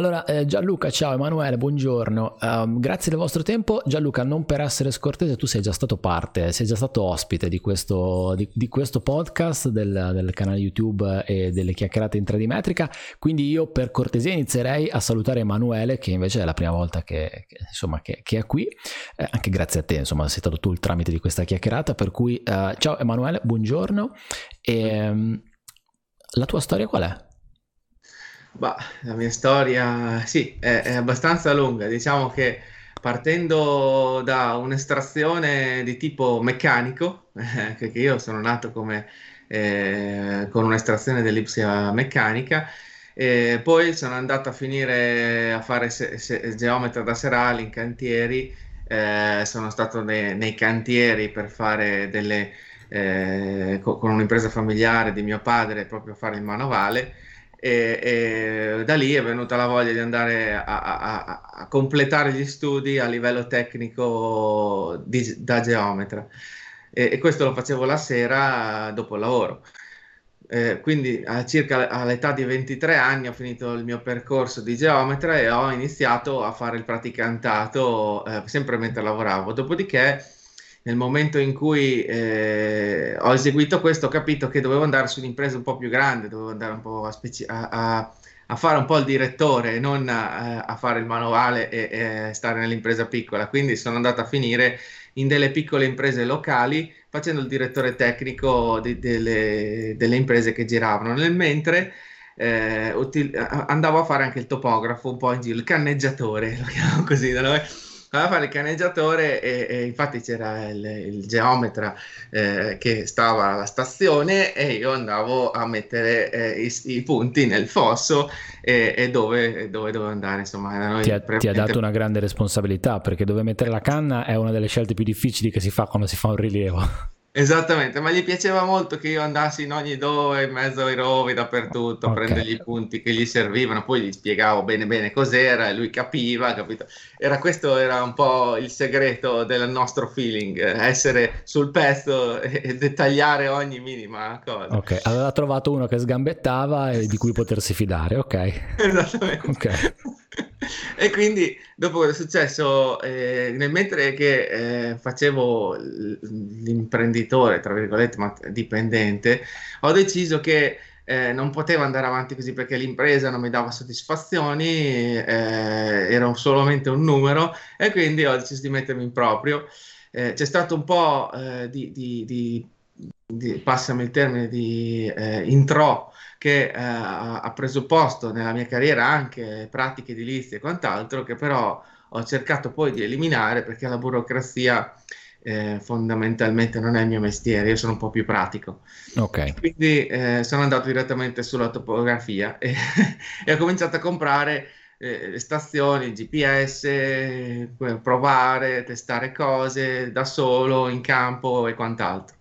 Allora, eh, Gianluca, ciao Emanuele, buongiorno. Um, grazie del vostro tempo. Gianluca, non per essere scortese, tu sei già stato parte, sei già stato ospite di questo, di, di questo podcast del, del, canale YouTube e delle chiacchierate in 3D metrica. Quindi io per cortesia inizierei a salutare Emanuele, che invece è la prima volta che, che, insomma, che, che è qui. Eh, anche grazie a te, insomma, sei stato tu il tramite di questa chiacchierata. Per cui, uh, ciao Emanuele, buongiorno. E, um, la tua storia qual è? Bah, la mia storia, sì, è, è abbastanza lunga. Diciamo che partendo da un'estrazione di tipo meccanico, eh, perché io sono nato come, eh, con un'estrazione dell'ipsia meccanica, e poi sono andato a finire a fare se, se, geometra da serale in cantieri, eh, sono stato ne, nei cantieri per fare delle, eh, con un'impresa familiare di mio padre, proprio a fare il manovale e, e, da lì è venuta la voglia di andare a, a, a completare gli studi a livello tecnico di, da geometra e, e, questo lo facevo la sera dopo il lavoro. Eh, quindi a circa all'età di 23 anni ho finito il mio percorso di geometra e ho iniziato a fare il praticantato eh, sempre mentre lavoravo. Dopodiché nel momento in cui eh, ho eseguito questo, ho capito che dovevo andare su un'impresa un po' più grande, dovevo andare un po' a, speci- a, a, a fare un po' il direttore, non a, fare il manuale e, e, stare nell'impresa piccola. Quindi sono andato a finire in delle piccole imprese locali facendo il direttore tecnico di, delle, delle, imprese che giravano. Nel mentre eh, util- andavo a fare anche il topografo un po' in giro, il canneggiatore, lo chiamo così da noi a fare il caneggiatore e, e infatti c'era il, il geometra eh, che stava alla stazione e io andavo a mettere eh, i, i, punti nel fosso e, e dove, dove, dovevo andare. Insomma, ti ha, ti ha dato una grande responsabilità perché dove mettere la canna è una delle scelte più difficili che si fa quando si fa un rilievo. Esattamente, ma gli piaceva molto che io andassi in ogni dove, in mezzo ai rovi, dappertutto, a prendergli i punti che gli servivano, poi gli spiegavo bene bene cos'era e lui capiva, capito? Era questo era un po' il segreto del nostro feeling, essere sul pezzo e, e dettagliare ogni minima cosa. Ok, aveva trovato uno che sgambettava e di cui potersi fidare, ok. Esattamente. Ok. E quindi dopo quello è successo, eh, nel mentre che eh, facevo l'imprenditore, tra virgolette, ma dipendente, ho deciso che eh, non potevo andare avanti così perché l'impresa non mi dava soddisfazioni, eh, ero solamente un numero e quindi ho deciso di mettermi in proprio. Eh, c'è stato un po' eh, di, di, di, di, passami il termine, di intro che eh, ha presupposto nella mia carriera anche pratiche edilizie e quant'altro, che però ho cercato poi di eliminare perché la burocrazia eh, fondamentalmente non è il mio mestiere, io sono un po' più pratico. Ok. Quindi eh, sono andato direttamente sulla topografia e, e ho cominciato a comprare eh, stazioni, GPS, provare, testare cose da solo, in campo e quant'altro.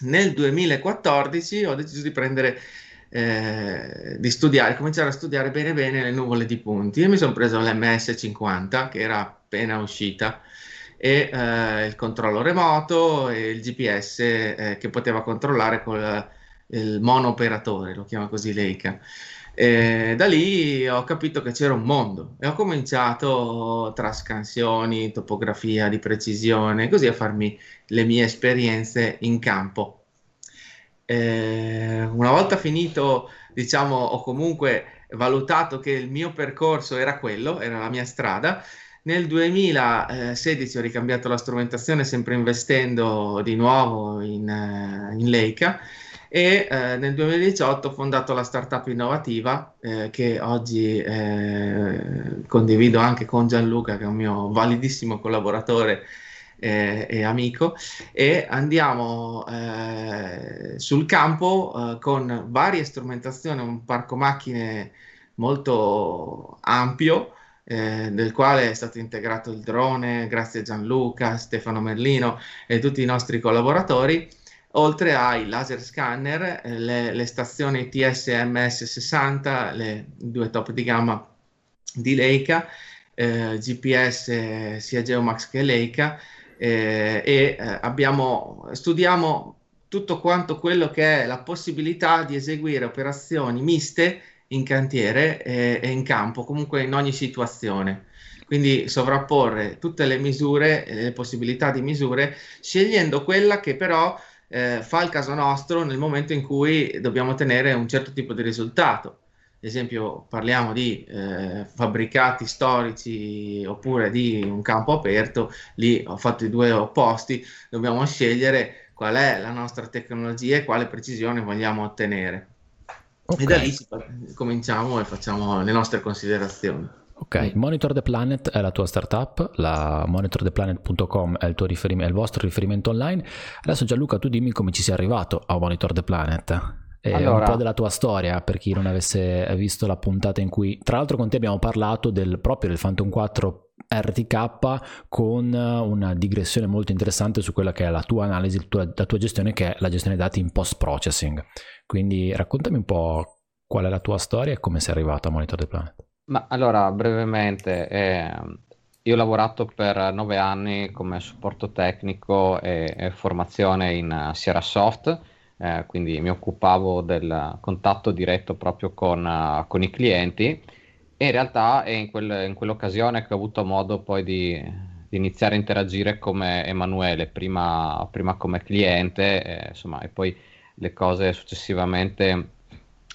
Nel 2014 ho deciso di prendere eh, di studiare, cominciare a studiare bene bene le nuvole di punti. Io mi sono preso l'MS50 che era appena uscita e eh, il controllo remoto e il GPS eh, che poteva controllare con il monooperatore, lo chiama così Leica. E da lì ho capito che c'era un mondo e ho cominciato tra scansioni, topografia di precisione, così a farmi le mie esperienze in campo eh, una volta finito, diciamo, ho comunque valutato che il mio percorso era quello, era la mia strada. Nel 2016 ho ricambiato la strumentazione, sempre investendo di nuovo in, uh, in Leica e eh, nel 2018 ho fondato la startup innovativa eh, che oggi eh, condivido anche con Gianluca che è un mio validissimo collaboratore eh, e amico e andiamo eh, sul campo eh, con varie strumentazioni, un parco macchine molto ampio eh, del quale è stato integrato il drone grazie a Gianluca, Stefano Merlino e tutti i nostri collaboratori oltre ai laser scanner, eh, le, le stazioni TSMS 60, le due top di gamma di Leica, eh, GPS sia Geomax che Leica, eh, e eh, abbiamo, studiamo tutto quanto quello che è la possibilità di eseguire operazioni miste in cantiere e, e in campo, comunque in ogni situazione. Quindi sovrapporre tutte le misure, le possibilità di misure, scegliendo quella che però eh, fa il caso nostro nel momento in cui dobbiamo ottenere un certo tipo di risultato. Ad esempio, parliamo di eh, fabbricati storici oppure di un campo aperto, lì ho fatto i due opposti, dobbiamo scegliere qual è la nostra tecnologia e quale precisione vogliamo ottenere. Okay. E da lì cominciamo e facciamo le nostre considerazioni. Ok, Monitor the Planet è la tua startup, la monitortheplanet.com è il, tuo riferim- è il vostro riferimento online. Adesso Gianluca tu dimmi come ci sei arrivato a Monitor the Planet. E allora, un po' della tua storia per chi non avesse visto la puntata in cui, tra l'altro, con te abbiamo parlato del, proprio del Phantom 4 RTK con una digressione molto interessante su quella che è la tua analisi, la tua, la tua gestione, che è la gestione dati in post processing. Quindi raccontami un po' qual è la tua storia e come sei arrivato a Monitor the Planet. Ma allora, brevemente, eh, io ho lavorato per nove anni come supporto tecnico e, e formazione in uh, Sierra Soft, eh, quindi mi occupavo del contatto diretto proprio con, uh, con i clienti. E in realtà è in, quel, in, quell'occasione che ho avuto modo poi di, di iniziare a interagire come Emanuele, prima, prima come cliente, eh, insomma, e poi le cose successivamente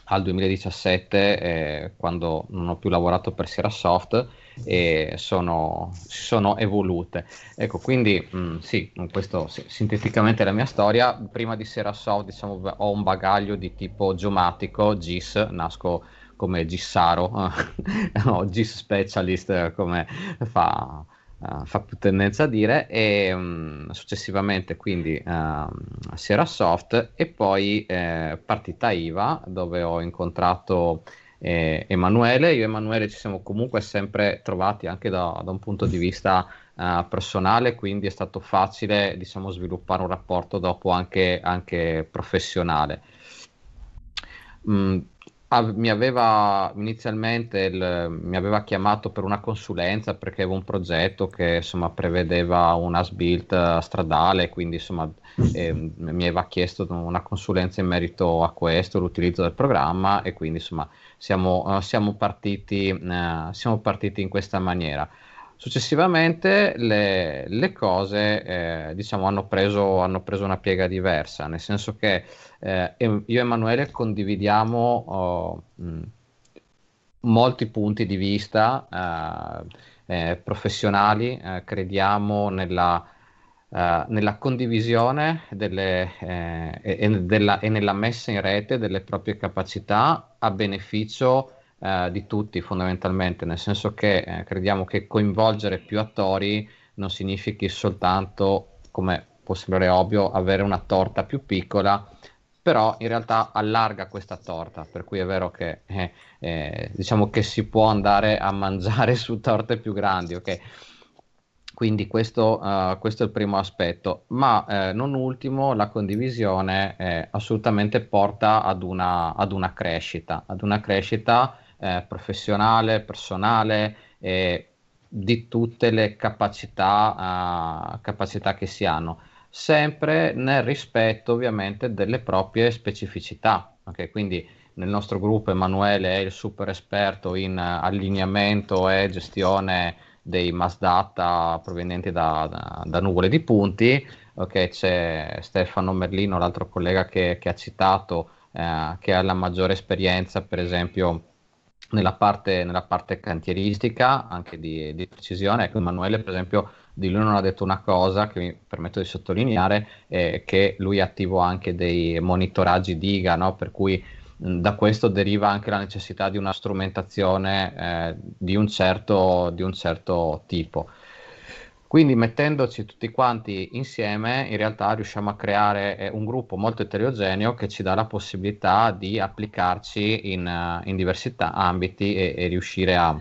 al 2017 eh, quando non ho più lavorato per Serasoft e sono, sono evolute. Ecco, quindi mh, mm, sì, questo sì, sinteticamente è la mia storia. Prima di Serasoft diciamo, ho un bagaglio di tipo geomatico, GIS, nasco come Gissaro, no, GIS specialist come fa uh, fa più tendenza a dire, e um, successivamente quindi uh, Sierra Soft e poi eh, partita IVA dove ho incontrato eh, Emanuele. Io e Emanuele ci siamo comunque sempre trovati anche da, da un punto di vista uh, personale, quindi è stato facile diciamo, sviluppare un rapporto dopo anche, anche professionale. Mm, mi aveva inizialmente il, mi aveva chiamato per una consulenza perché avevo un progetto che insomma prevedeva una sbuild stradale, quindi insomma eh, mi aveva chiesto una consulenza in merito a questo, l'utilizzo del programma e quindi insomma siamo, uh, siamo, partiti, uh, siamo partiti in questa maniera. Successivamente le, le cose eh, diciamo, hanno, preso, hanno, preso, una piega diversa, nel senso che eh, io e Emanuele condividiamo oh, mh, molti punti di vista eh, eh professionali, eh, crediamo nella, eh, nella condivisione delle, e, della, e nella messa in rete delle proprie capacità a beneficio eh, di tutti fondamentalmente, nel senso che eh, crediamo che coinvolgere più attori non significhi soltanto, come può sembrare ovvio, avere una torta più piccola, però in realtà allarga questa torta, per cui è vero che eh, eh diciamo che si può andare a mangiare su torte più grandi, ok? Quindi questo, uh, questo, è il primo aspetto, ma eh, non ultimo la condivisione eh, assolutamente porta ad una, ad una, crescita, ad una crescita eh, professionale, personale, eh, di tutte le capacità, uh, capacità che si hanno, sempre nel rispetto ovviamente delle proprie specificità. Okay? Quindi nel nostro gruppo Emanuele è il super esperto in uh, allineamento e gestione dei mass data provenienti da, da, da nuvole di punti. Okay? C'è Stefano Merlino, l'altro collega che, che ha citato, eh, che ha la maggiore esperienza, per esempio, nella parte, nella parte cantieristica, anche di, di, precisione. Ecco, Emanuele, per esempio, di lui non ha detto una cosa che mi permetto di sottolineare, eh, che lui è attivo anche dei monitoraggi DIGA, no? per cui da questo deriva anche la necessità di una strumentazione eh, di, un certo, di un certo tipo. Quindi mettendoci tutti quanti insieme, in realtà riusciamo a creare eh, un gruppo molto eterogeneo che ci dà la possibilità di applicarci in, uh, in diversi ambiti e, e, riuscire a,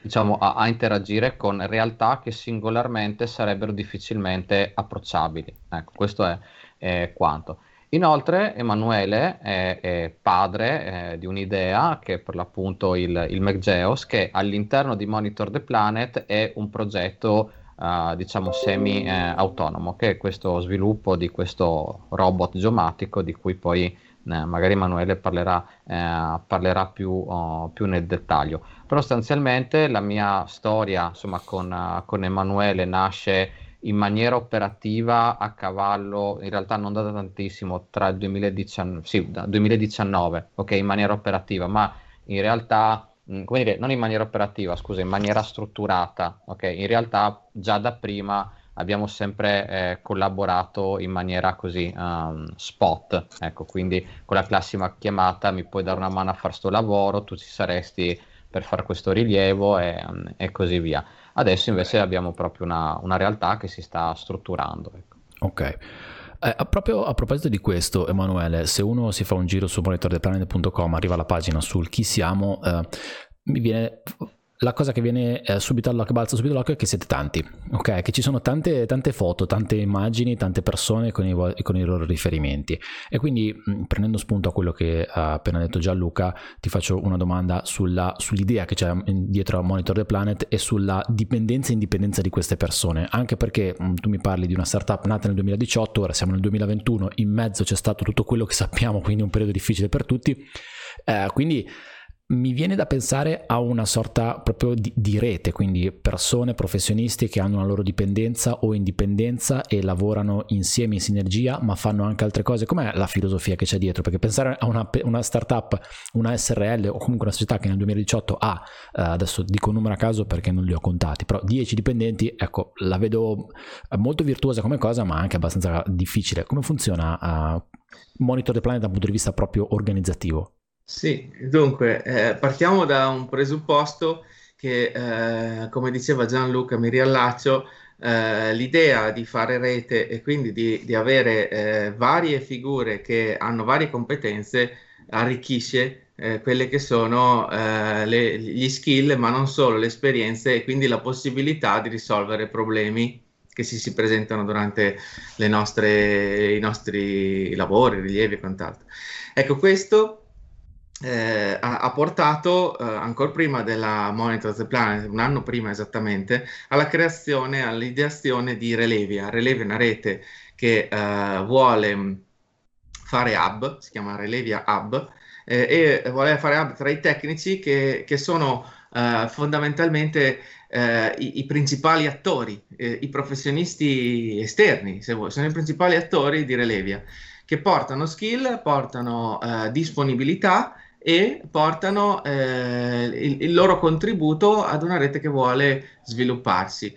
diciamo, a, a, interagire con realtà che singolarmente sarebbero difficilmente approcciabili. Ecco, questo è, è quanto. Inoltre Emanuele è, è padre eh, di un'idea che è per l'appunto il, il MacGeos, che all'interno di Monitor the Planet è un progetto uh, diciamo semi-autonomo, eh, che è questo sviluppo di questo robot geomatico di cui poi eh, magari Emanuele parlerà, eh, parlerà più, oh, più, nel dettaglio. Però sostanzialmente la mia storia insomma, con, uh, con Emanuele nasce in maniera operativa a cavallo, in realtà non da tantissimo, tra il 2019, sì, 2019, ok, in maniera operativa, ma in realtà, mm, come dire, non in maniera operativa, scusa, in maniera strutturata, ok, in realtà già da prima abbiamo sempre eh, collaborato in maniera così um, spot, ecco, quindi con la classica chiamata mi puoi dare una mano a fare sto lavoro, tu ci saresti per fare questo rilievo e, e così via. Adesso invece abbiamo proprio una, una realtà che si sta strutturando. Ecco. Ok. Eh, proprio a proposito di questo, Emanuele, se uno si fa un giro su monitordeplanet.com, arriva alla pagina sul chi siamo, eh, mi viene la cosa che viene eh, subito all'occhio, balza subito all'occhio è che siete tanti, ok? Che ci sono tante, tante foto, tante immagini, tante persone con i, con i, loro riferimenti. E quindi, mh, prendendo spunto a quello che ha appena detto Gianluca, ti faccio una domanda sulla, sull'idea che c'è dietro a Monitor the Planet e sulla dipendenza e indipendenza di queste persone. Anche perché mh, tu mi parli di una startup nata nel 2018, ora siamo nel 2021, in mezzo c'è stato tutto quello che sappiamo, quindi un periodo difficile per tutti. Eh, quindi mi viene da pensare a una sorta proprio di, di, rete, quindi persone, professionisti che hanno una loro dipendenza o indipendenza e lavorano insieme in sinergia, ma fanno anche altre cose. Com'è la filosofia che c'è dietro? Perché pensare a una, una startup, una SRL o comunque una società che nel 2018 ha, eh, adesso dico un numero a caso perché non li ho contati, però 10 dipendenti, ecco, la vedo molto virtuosa come cosa, ma anche abbastanza difficile. Come funziona uh, Monitor the Planet dal punto di vista proprio organizzativo? Sì, dunque, eh, partiamo da un presupposto che, eh, come diceva Gianluca, mi riallaccio, eh, l'idea di fare rete e quindi di, di avere eh, varie figure che hanno varie competenze arricchisce eh, quelle che sono eh, le, gli skill, ma non solo le esperienze e quindi la possibilità di risolvere problemi che si, si presentano durante nostre, i nostri lavori, rilievi e quant'altro. Ecco, questo eh, ha, portato, eh, ancora prima della Monitor the Planet, un anno prima esattamente, alla creazione, all'ideazione di Relevia. Relevia è una rete che eh, vuole fare hub, si chiama Relevia Hub, eh, e vuole fare hub tra i tecnici che, che sono eh, fondamentalmente eh, i, i, principali attori, i professionisti esterni, se vuoi, sono i principali attori di Relevia che portano skill, portano disponibilità e portano eh, il, il, loro contributo ad una rete che vuole svilupparsi.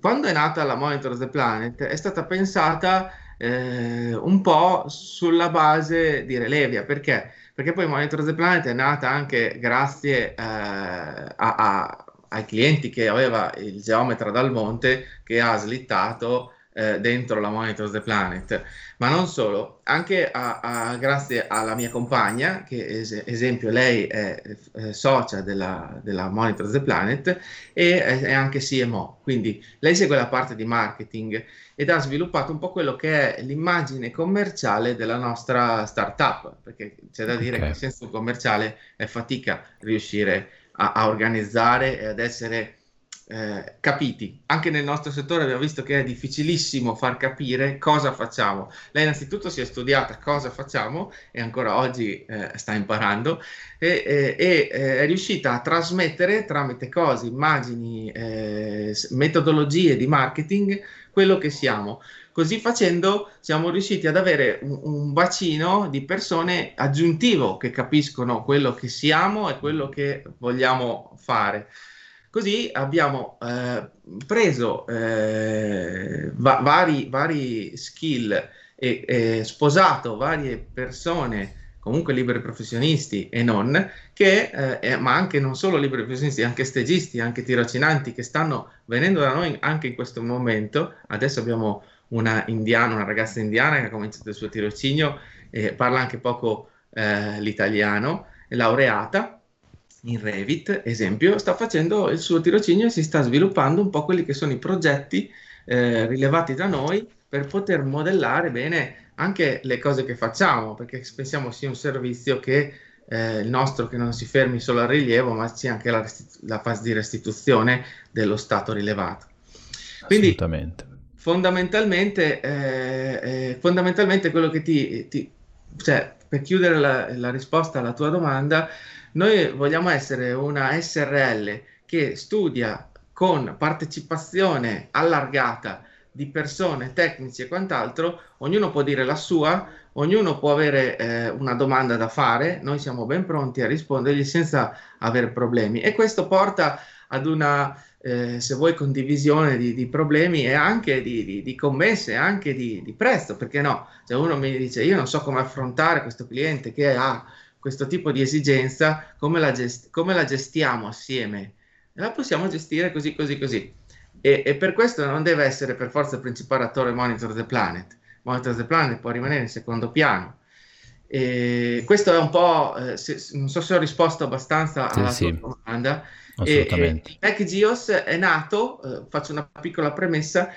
Quando è nata la Monitor the Planet è stata pensata eh, un po' sulla base di Relevia, perché? Perché poi Monitor the Planet è nata anche grazie eh, a, a, ai clienti che aveva il geometra dal monte che ha slittato eh, dentro la Monitor the Planet, ma non solo, anche a, a, grazie alla mia compagna, che es- esempio lei è, è socia della, della, Monitor the Planet e è, anche CMO, quindi lei segue la parte di marketing ed ha sviluppato un po' quello che è l'immagine commerciale della nostra startup, perché c'è da dire okay. che senza un commerciale è fatica riuscire a, a organizzare e ad essere eh, capiti. Anche nel nostro settore abbiamo visto che è difficilissimo far capire cosa facciamo. Lei innanzitutto si è studiata cosa facciamo e ancora oggi eh, sta imparando e, e, e eh, è riuscita a trasmettere tramite cose, immagini, eh, metodologie di marketing quello che siamo. Così facendo siamo riusciti ad avere un, un, bacino di persone aggiuntivo che capiscono quello che siamo e quello che vogliamo fare. Così abbiamo eh, preso eh, va- vari, vari, skill e, e, sposato varie persone, comunque liberi professionisti e non, che, eh, ma anche non solo liberi professionisti, anche stagisti, anche tirocinanti che stanno venendo da noi anche in questo momento. Adesso abbiamo una indiana, una ragazza indiana che ha cominciato il suo tirocinio e parla anche poco eh, l'italiano, è laureata in Revit, esempio, sta facendo il suo tirocinio e si sta sviluppando un po' quelli che sono i progetti eh, rilevati da noi per poter modellare bene anche le cose che facciamo, perché pensiamo sia un servizio che eh, il nostro che non si fermi solo al rilievo, ma sia anche la, restit- la fase di restituzione dello stato rilevato. Quindi, fondamentalmente, eh, eh, fondamentalmente quello che ti, ti cioè, per chiudere la, la risposta alla tua domanda, noi vogliamo essere una SRL che studia con partecipazione allargata di persone, tecnici e quant'altro, ognuno può dire la sua, ognuno può avere eh, una domanda da fare, noi siamo ben pronti a rispondergli senza avere problemi. E questo porta ad una, eh, se vuoi, condivisione di, di, problemi e anche di, di, di commesse, anche di, di prezzo, perché no? Se uno mi dice io non so come affrontare questo cliente che ha questo tipo di esigenza, come la, gest- come la gestiamo assieme? La possiamo gestire così, così, così. E, e, per questo non deve essere per forza il principale attore Monitor the Planet. Monitor the Planet può rimanere in secondo piano. E questo è un po', eh, se, non so se ho risposto abbastanza alla sì, tua domanda. Assolutamente. E, e Geos è nato, eh, faccio una piccola premessa,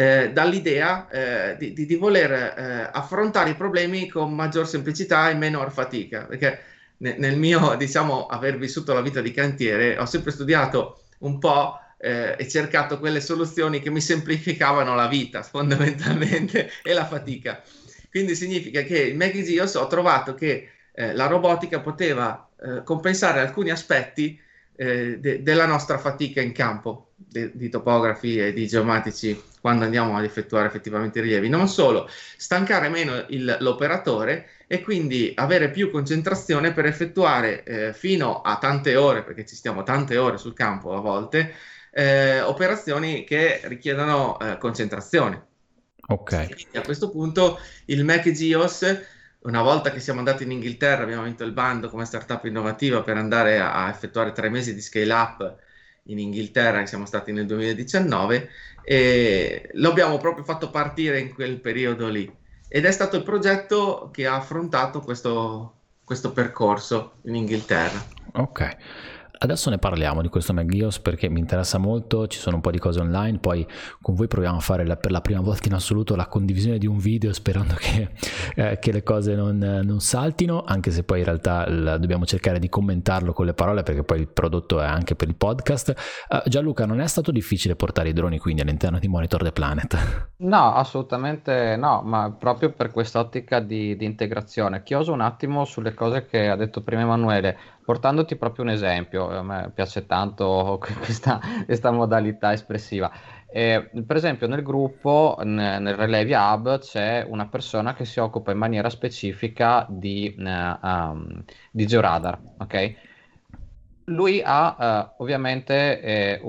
eh, dall'idea eh, di, di, di, voler eh, affrontare i problemi con maggior semplicità e minor fatica, perché ne, nel mio, diciamo, aver vissuto la vita di cantiere, ho sempre studiato un po' eh, e cercato quelle soluzioni che mi semplificavano la vita fondamentalmente e la fatica. Quindi significa che in Megizios ho trovato che eh, la robotica poteva eh, compensare alcuni aspetti eh, de- della nostra fatica in campo de- di topografi e di geomatici quando andiamo ad effettuare effettivamente i rilievi. Non solo, stancare meno il, l'operatore e quindi avere più concentrazione per effettuare eh, fino a tante ore, perché ci stiamo tante ore sul campo a volte, eh, operazioni che richiedono eh, concentrazione. Ok. a questo punto il Mac GEOS, una volta che siamo andati in Inghilterra, abbiamo vinto il bando come startup innovativa per andare a, a effettuare tre mesi di scale up in Inghilterra, che siamo stati nel 2019, e lo abbiamo proprio fatto partire in quel periodo lì. Ed è stato il progetto che ha affrontato questo, questo percorso in Inghilterra. Ok. Adesso ne parliamo di questo MacGios perché mi interessa molto, ci sono un po' di cose online, poi con voi proviamo a fare la, per la prima volta in assoluto la condivisione di un video sperando che, eh, che le cose non, non, saltino, anche se poi in realtà la, dobbiamo cercare di commentarlo con le parole perché poi il prodotto è anche per il podcast. Uh, Gianluca, non è stato difficile portare i droni quindi all'interno di Monitor the Planet? No, assolutamente no, ma proprio per quest'ottica di, di integrazione. Chioso un attimo sulle cose che ha detto prima Emanuele portandoti proprio un esempio, a me piace tanto questa, questa modalità espressiva. Eh, per esempio nel gruppo, n- nel Relevia Hub, c'è una persona che si occupa in maniera specifica di, uh, um, di georadar, ok? Lui ha uh, ovviamente eh,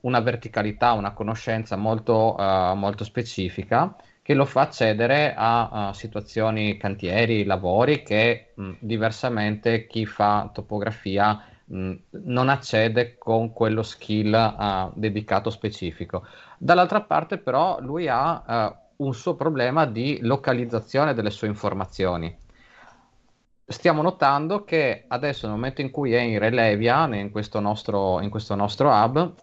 una verticalità, una conoscenza molto, uh, molto specifica che lo fa accedere a, a situazioni, cantieri, lavori che mh, diversamente chi fa topografia mh, non accede con quello skill uh, dedicato specifico. Dall'altra parte però lui ha uh, un suo problema di localizzazione delle sue informazioni. Stiamo notando che adesso nel momento in cui è in Relevia, in questo nostro, in questo nostro hub,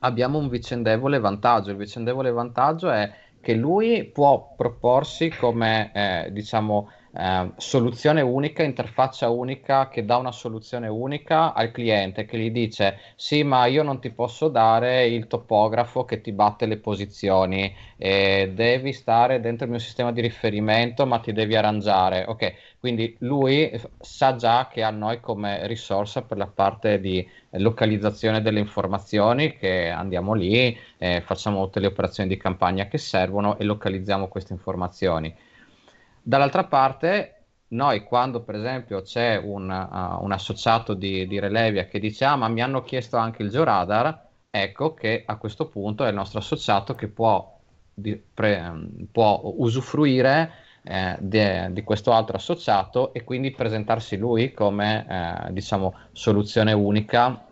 abbiamo un vicendevole vantaggio. Il vicendevole vantaggio è che lui può proporsi come, eh, diciamo, eh, soluzione unica, interfaccia unica che dà una soluzione unica al cliente che gli dice sì ma io non ti posso dare il topografo che ti batte le posizioni eh, devi stare dentro il mio sistema di riferimento ma ti devi arrangiare. Ok quindi lui sa già che ha noi come risorsa per la parte di localizzazione delle informazioni che andiamo lì eh, facciamo tutte le operazioni di campagna che servono e localizziamo queste informazioni Dall'altra parte, noi quando per esempio c'è un, uh, un associato di, di, Relevia che dice ah ma mi hanno chiesto anche il georadar, ecco che a questo punto è il nostro associato che può, di, pre, può usufruire eh, di, di, questo altro associato e quindi presentarsi lui come eh, diciamo soluzione unica,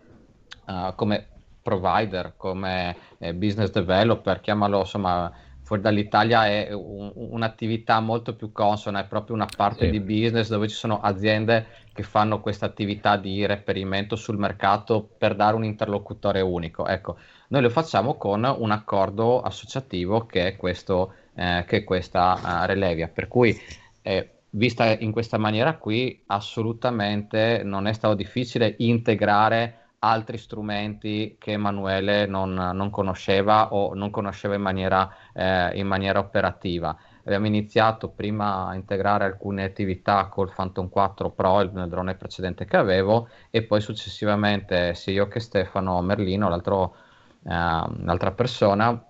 uh, come provider, come eh, business developer, chiamalo insomma fuori dall'Italia è un, un'attività molto più consona, è proprio una parte sì. di business dove ci sono aziende che fanno questa attività di reperimento sul mercato per dare un interlocutore unico. Ecco, noi lo facciamo con un accordo associativo che è, questo, eh, che è questa uh, Relevia, per cui eh, vista in questa maniera qui assolutamente non è stato difficile integrare altri strumenti che Emanuele non, non, conosceva o non conosceva in maniera, eh, in maniera operativa. abbiamo iniziato prima a integrare alcune attività col Phantom 4 Pro, il drone precedente che avevo, e poi successivamente sia io che Stefano Merlino, l'altro, eh, l'altra persona,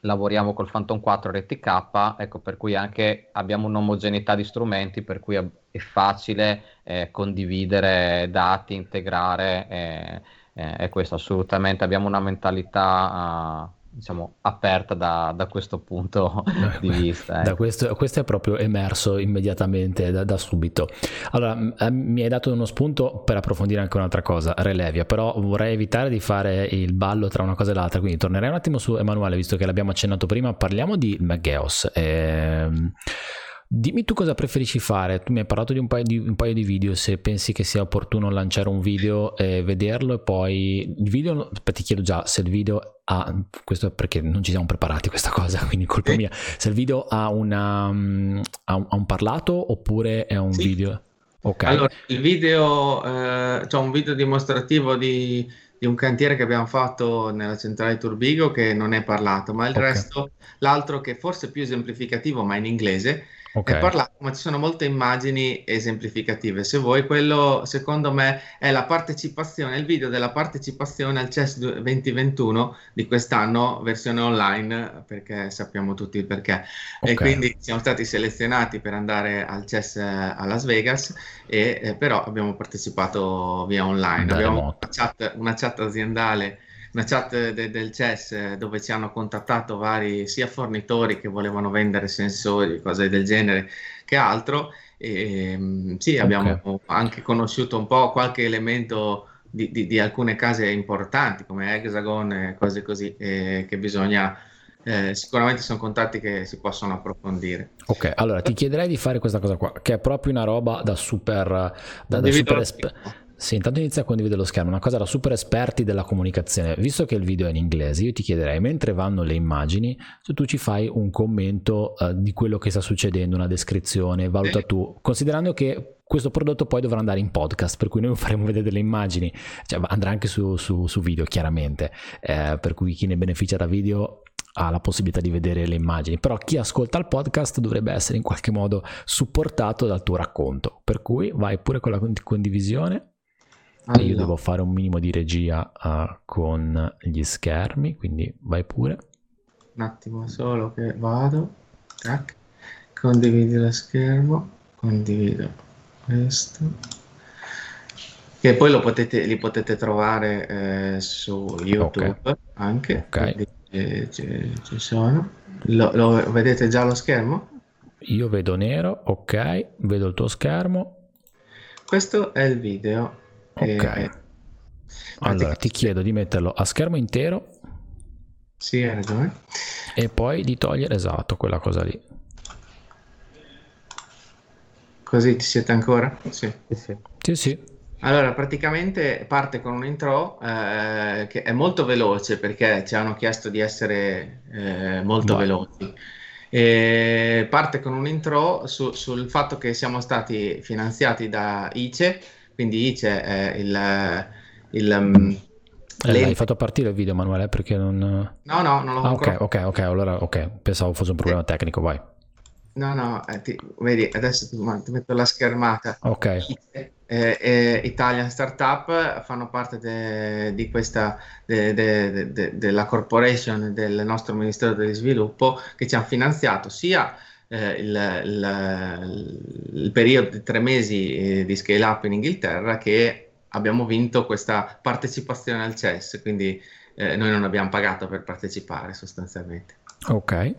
lavoriamo col Phantom 4 RTK, ecco per cui anche abbiamo un'omogeneità di strumenti per cui è facile eh, condividere dati, integrare, eh, eh, è questo assolutamente, abbiamo una mentalità... Uh, diciamo, aperta da, da, questo punto di vista. Eh. Questo, questo, è proprio emerso immediatamente da, da, subito. Allora, mi hai dato uno spunto per approfondire anche un'altra cosa, Relevia, però vorrei evitare di fare il ballo tra una cosa e l'altra, quindi tornerei un attimo su Emanuele, visto che l'abbiamo accennato prima, parliamo di McGeos. Ehm Dimmi tu cosa preferisci fare, tu mi hai parlato di un, paio di un paio di video, se pensi che sia opportuno lanciare un video e vederlo e poi il video, ti chiedo già se il video ha, questo perché non ci siamo preparati questa cosa, quindi colpa mia, se il video ha, una, um, ha, un, ha un, parlato oppure è un sì. video? Ok. Allora, il video, eh, c'è un video dimostrativo di, di, un cantiere che abbiamo fatto nella centrale Turbigo che non è parlato, ma il okay. resto, l'altro che forse è più esemplificativo ma in inglese, Okay. È parlato, ma ci sono molte immagini esemplificative. Se vuoi, quello secondo me è la partecipazione, il video della partecipazione al CES 2021 di quest'anno, versione online, perché sappiamo tutti il perché. Okay. E quindi siamo stati selezionati per andare al CES a Las Vegas, e, eh, però abbiamo partecipato via online. abbiamo una chat, una chat aziendale una chat de- del CES dove ci hanno contattato vari sia fornitori che volevano vendere sensori, cose del genere, che altro. E ehm, sì, abbiamo okay. anche conosciuto un po' qualche elemento di, di, di alcune case importanti come Hexagon e cose così, eh, che bisogna. Eh, sicuramente sono contatti che si possono approfondire. Ok, allora ti chiederei di fare questa cosa qua, che è proprio una roba da super, da, da super esperto sì, intanto inizia a condividere lo schermo, una cosa da super esperti della comunicazione. Visto che il video è in inglese, io ti chiederei, mentre vanno le immagini, se tu ci fai un commento uh, di quello che sta succedendo, una descrizione, valuta tu, considerando che questo prodotto poi dovrà andare in podcast, per cui noi faremo vedere delle immagini, cioè andrà anche su, su, su video chiaramente, eh, per cui chi ne beneficia da video ha la possibilità di vedere le immagini, però chi ascolta il podcast dovrebbe essere in qualche modo supportato dal tuo racconto, per cui vai pure con la condivisione allora. Io devo fare un minimo di regia uh, con gli schermi, quindi vai pure. Un attimo solo che vado. Tac. Condividi lo schermo. Condivido questo. Che poi lo potete, li potete trovare eh, su YouTube okay. anche. Ok. Quindi, eh, ci, ci sono. Lo, lo, vedete già lo schermo? Io vedo nero, ok, vedo il tuo schermo. Questo è il video Ok. Eh, allora ti chiedo di metterlo a schermo intero. Sì, hai ragione. E poi di togliere esatto quella cosa lì. Così ti siete ancora? Sì. Sì, sì. sì. Allora, praticamente parte con un intro eh, che è molto veloce perché ci hanno chiesto di essere eh, molto Vai. veloci. E parte con un intro su, sul fatto che siamo stati finanziati da ICE quindi c'è eh, il... il um, eh, hai fatto partire il video Emanuele perché non... No, no, non l'ho ah, ok, ok, ok, allora ok, pensavo fosse un problema eh. tecnico, vai. No, no, eh, ti, vedi, adesso ti, ti, metto la schermata. Ok. Eh, eh, Italian Startup fanno parte de, di questa, de, de, della corporation del nostro Ministero dello Sviluppo che ci hanno finanziato sia eh, il, il, il, periodo di tre mesi eh, di scale up in Inghilterra che abbiamo vinto questa partecipazione al CES, quindi eh, noi non abbiamo pagato per partecipare sostanzialmente. Ok.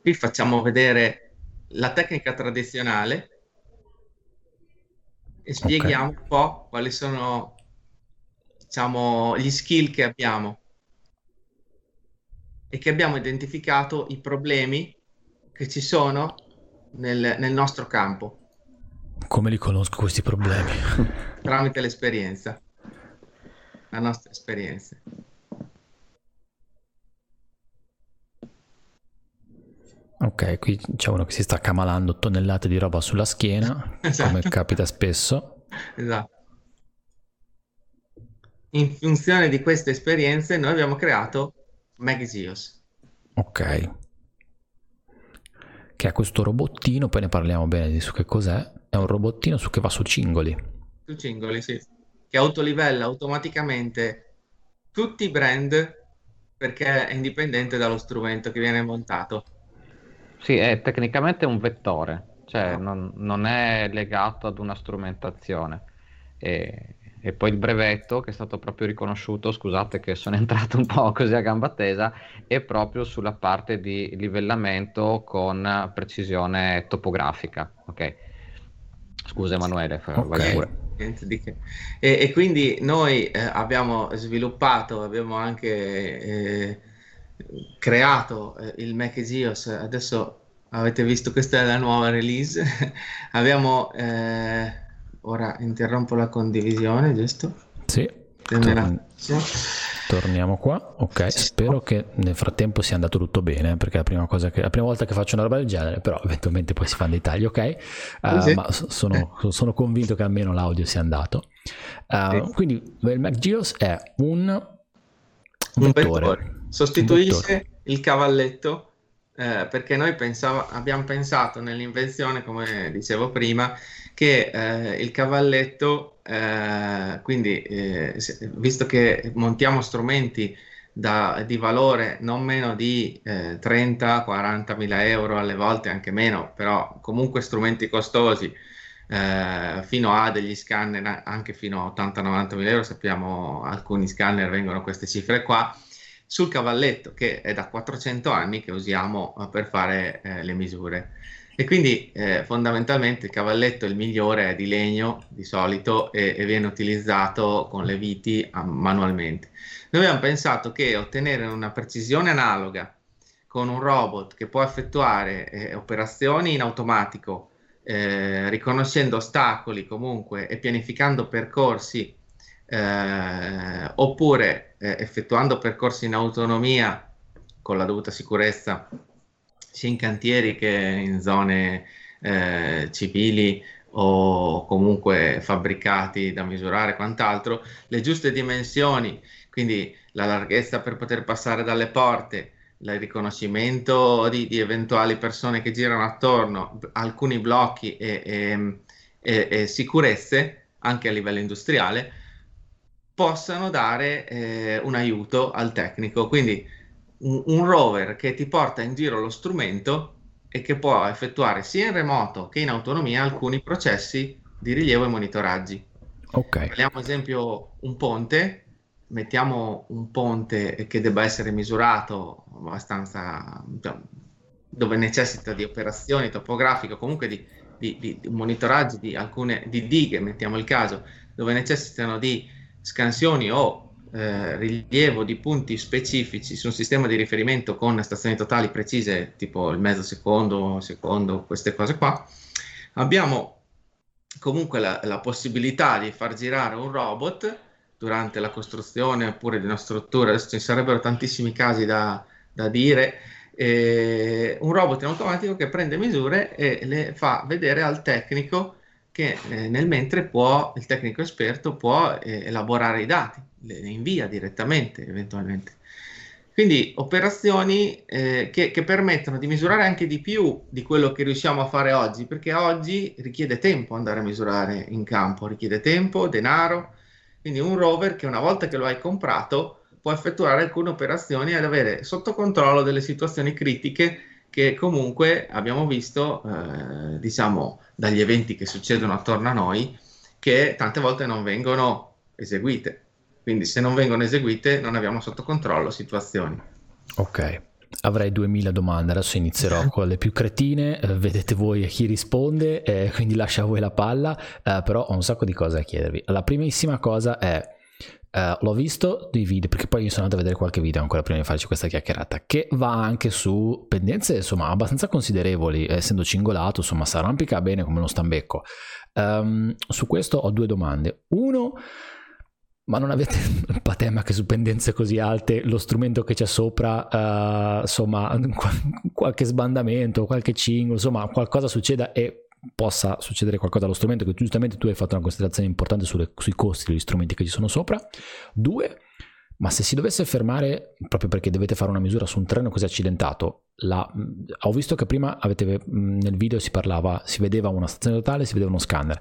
Qui facciamo vedere la tecnica tradizionale e spieghiamo okay. un po' quali sono diciamo, gli skill che abbiamo e che abbiamo identificato i problemi che ci sono nel, nel nostro campo. Come li conosco questi problemi? Tramite l'esperienza, la nostra esperienza. Ok, qui c'è uno che si sta camalando tonnellate di roba sulla schiena, esatto. come capita spesso. Esatto. in funzione di queste esperienze noi abbiamo creato Magzios. Ok. Che è questo robottino, poi ne parliamo bene di su che cos'è. È un robottino su che va su cingoli. Su cingoli, sì. Che autolivella automaticamente tutti i brand perché è indipendente dallo strumento che viene montato. Sì, è tecnicamente un vettore, cioè non, non è legato ad una strumentazione. E, e, poi il brevetto che è stato proprio riconosciuto, scusate che sono entrato un po' così a gamba tesa, è proprio sulla parte di livellamento con precisione topografica. Ok. Scusa Emanuele, okay. E, e, quindi noi eh, abbiamo sviluppato, abbiamo anche eh, creato eh, il Mac EOS, adesso avete visto questa è la nuova release, abbiamo, eh, ora interrompo la condivisione, giusto? Sì. Torn- torniamo qua, ok, spero che nel frattempo sia andato tutto bene, perché è la prima, che, la prima volta che faccio una roba del genere, però eventualmente poi si fanno dei tagli, ok? Uh, sì. Ma sono, sono, convinto che almeno l'audio sia andato. Uh, sì. Quindi il MacGeos è un, un vettore. vettore. Sostituisce il cavalletto eh, perché noi pensava, abbiamo pensato nell'invenzione, come dicevo prima, che eh, il cavalletto, eh, quindi eh, visto che montiamo strumenti da, di valore non meno di 30-40 eh, mila euro, alle volte anche meno, però comunque strumenti costosi, eh, fino a degli scanner anche fino a 80-90 mila euro, sappiamo alcuni scanner vengono queste cifre qua, sul cavalletto che è da 400 anni che usiamo eh, per fare eh, le misure. E quindi eh, fondamentalmente il cavalletto il migliore è di legno di solito e, e viene utilizzato con le viti um, manualmente. Noi abbiamo pensato che ottenere una precisione analoga con un robot che può effettuare eh, operazioni in automatico, eh, riconoscendo ostacoli comunque e pianificando percorsi eh, oppure eh, effettuando percorsi in autonomia con la dovuta sicurezza sia in cantieri che in zone eh, civili o comunque fabbricati da misurare e quant'altro, le giuste dimensioni, quindi la larghezza per poter passare dalle porte, il riconoscimento di, di eventuali persone che girano attorno, alcuni blocchi e, e, e, e sicurezze anche a livello industriale, possano dare eh, un aiuto al tecnico. Quindi un, un, rover che ti porta in giro lo strumento e che può effettuare sia in remoto che in autonomia alcuni processi di rilievo e monitoraggi. Ok. Prendiamo ad esempio un ponte, mettiamo un ponte che debba essere misurato abbastanza cioè, dove necessita di operazioni topografiche, comunque di, di, di, di monitoraggi di alcune di dighe, mettiamo il caso, dove necessitano di scansioni o eh, rilievo di punti specifici su un sistema di riferimento con stazioni totali precise, tipo il mezzo secondo, secondo, queste cose qua, abbiamo comunque la, la possibilità di far girare un robot durante la costruzione oppure di una struttura, adesso ci sarebbero tantissimi casi da, da dire, eh, un robot in automatico che prende misure e le fa vedere al tecnico che eh, nel mentre può, il tecnico esperto può eh, elaborare i dati, le, le, invia direttamente eventualmente. Quindi operazioni eh, che, che, permettono di misurare anche di più di quello che riusciamo a fare oggi, perché oggi richiede tempo andare a misurare in campo, richiede tempo, denaro, quindi un rover che una volta che lo hai comprato può effettuare alcune operazioni ed avere sotto controllo delle situazioni critiche che comunque abbiamo visto, eh, diciamo, dagli eventi che succedono attorno a noi, che tante volte non vengono eseguite. Quindi se non vengono eseguite non abbiamo sotto controllo situazioni. Ok, avrei 2000 domande, adesso inizierò con le più cretine, eh, vedete voi a chi risponde, eh, quindi lascio a voi la palla, eh, però ho un sacco di cose da chiedervi. La primissima cosa è Uh, l'ho visto dei video, perché poi sono andato a vedere qualche video ancora prima di farci questa chiacchierata, che va anche su pendenze insomma abbastanza considerevoli, essendo cingolato, insomma si arrampica bene come uno stambecco. Um, su questo ho due domande. Uno, ma non avete il patema che su pendenze così alte lo strumento che c'è sopra, uh, insomma, qualche sbandamento, qualche cingolo, insomma, qualcosa succeda e possa succedere qualcosa allo strumento, che giustamente tu hai fatto una considerazione importante sulle, sui costi degli strumenti che ci sono sopra. Due, ma se si dovesse fermare, proprio perché dovete fare una misura su un terreno così accidentato, la, ho visto che prima avete, nel video si parlava, si vedeva una stazione totale, si vedeva uno scanner.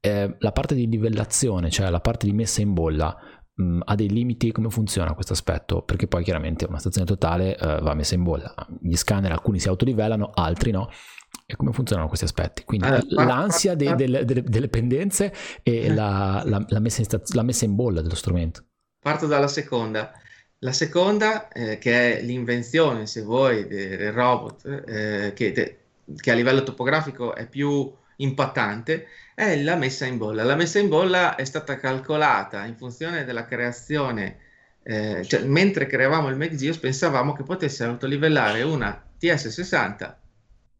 Eh, la parte di livellazione, cioè la parte di messa in bolla, mh, ha dei limiti? Come funziona questo aspetto? Perché poi chiaramente una stazione totale eh, va messa in bolla. Gli scanner alcuni si autolivellano, altri no. E come funzionano questi aspetti? Quindi allora, l'ansia de, de, de, delle pendenze e eh. la, la, la, messa in, la messa in bolla dello strumento. Parto dalla seconda. La seconda, eh, che è l'invenzione, se vuoi, del robot, eh, che, che, a livello topografico è più impattante, è la messa in bolla. La messa in bolla è stata calcolata in funzione della creazione, eh, cioè mentre creavamo il MacGeos pensavamo che potesse autolivellare una TS60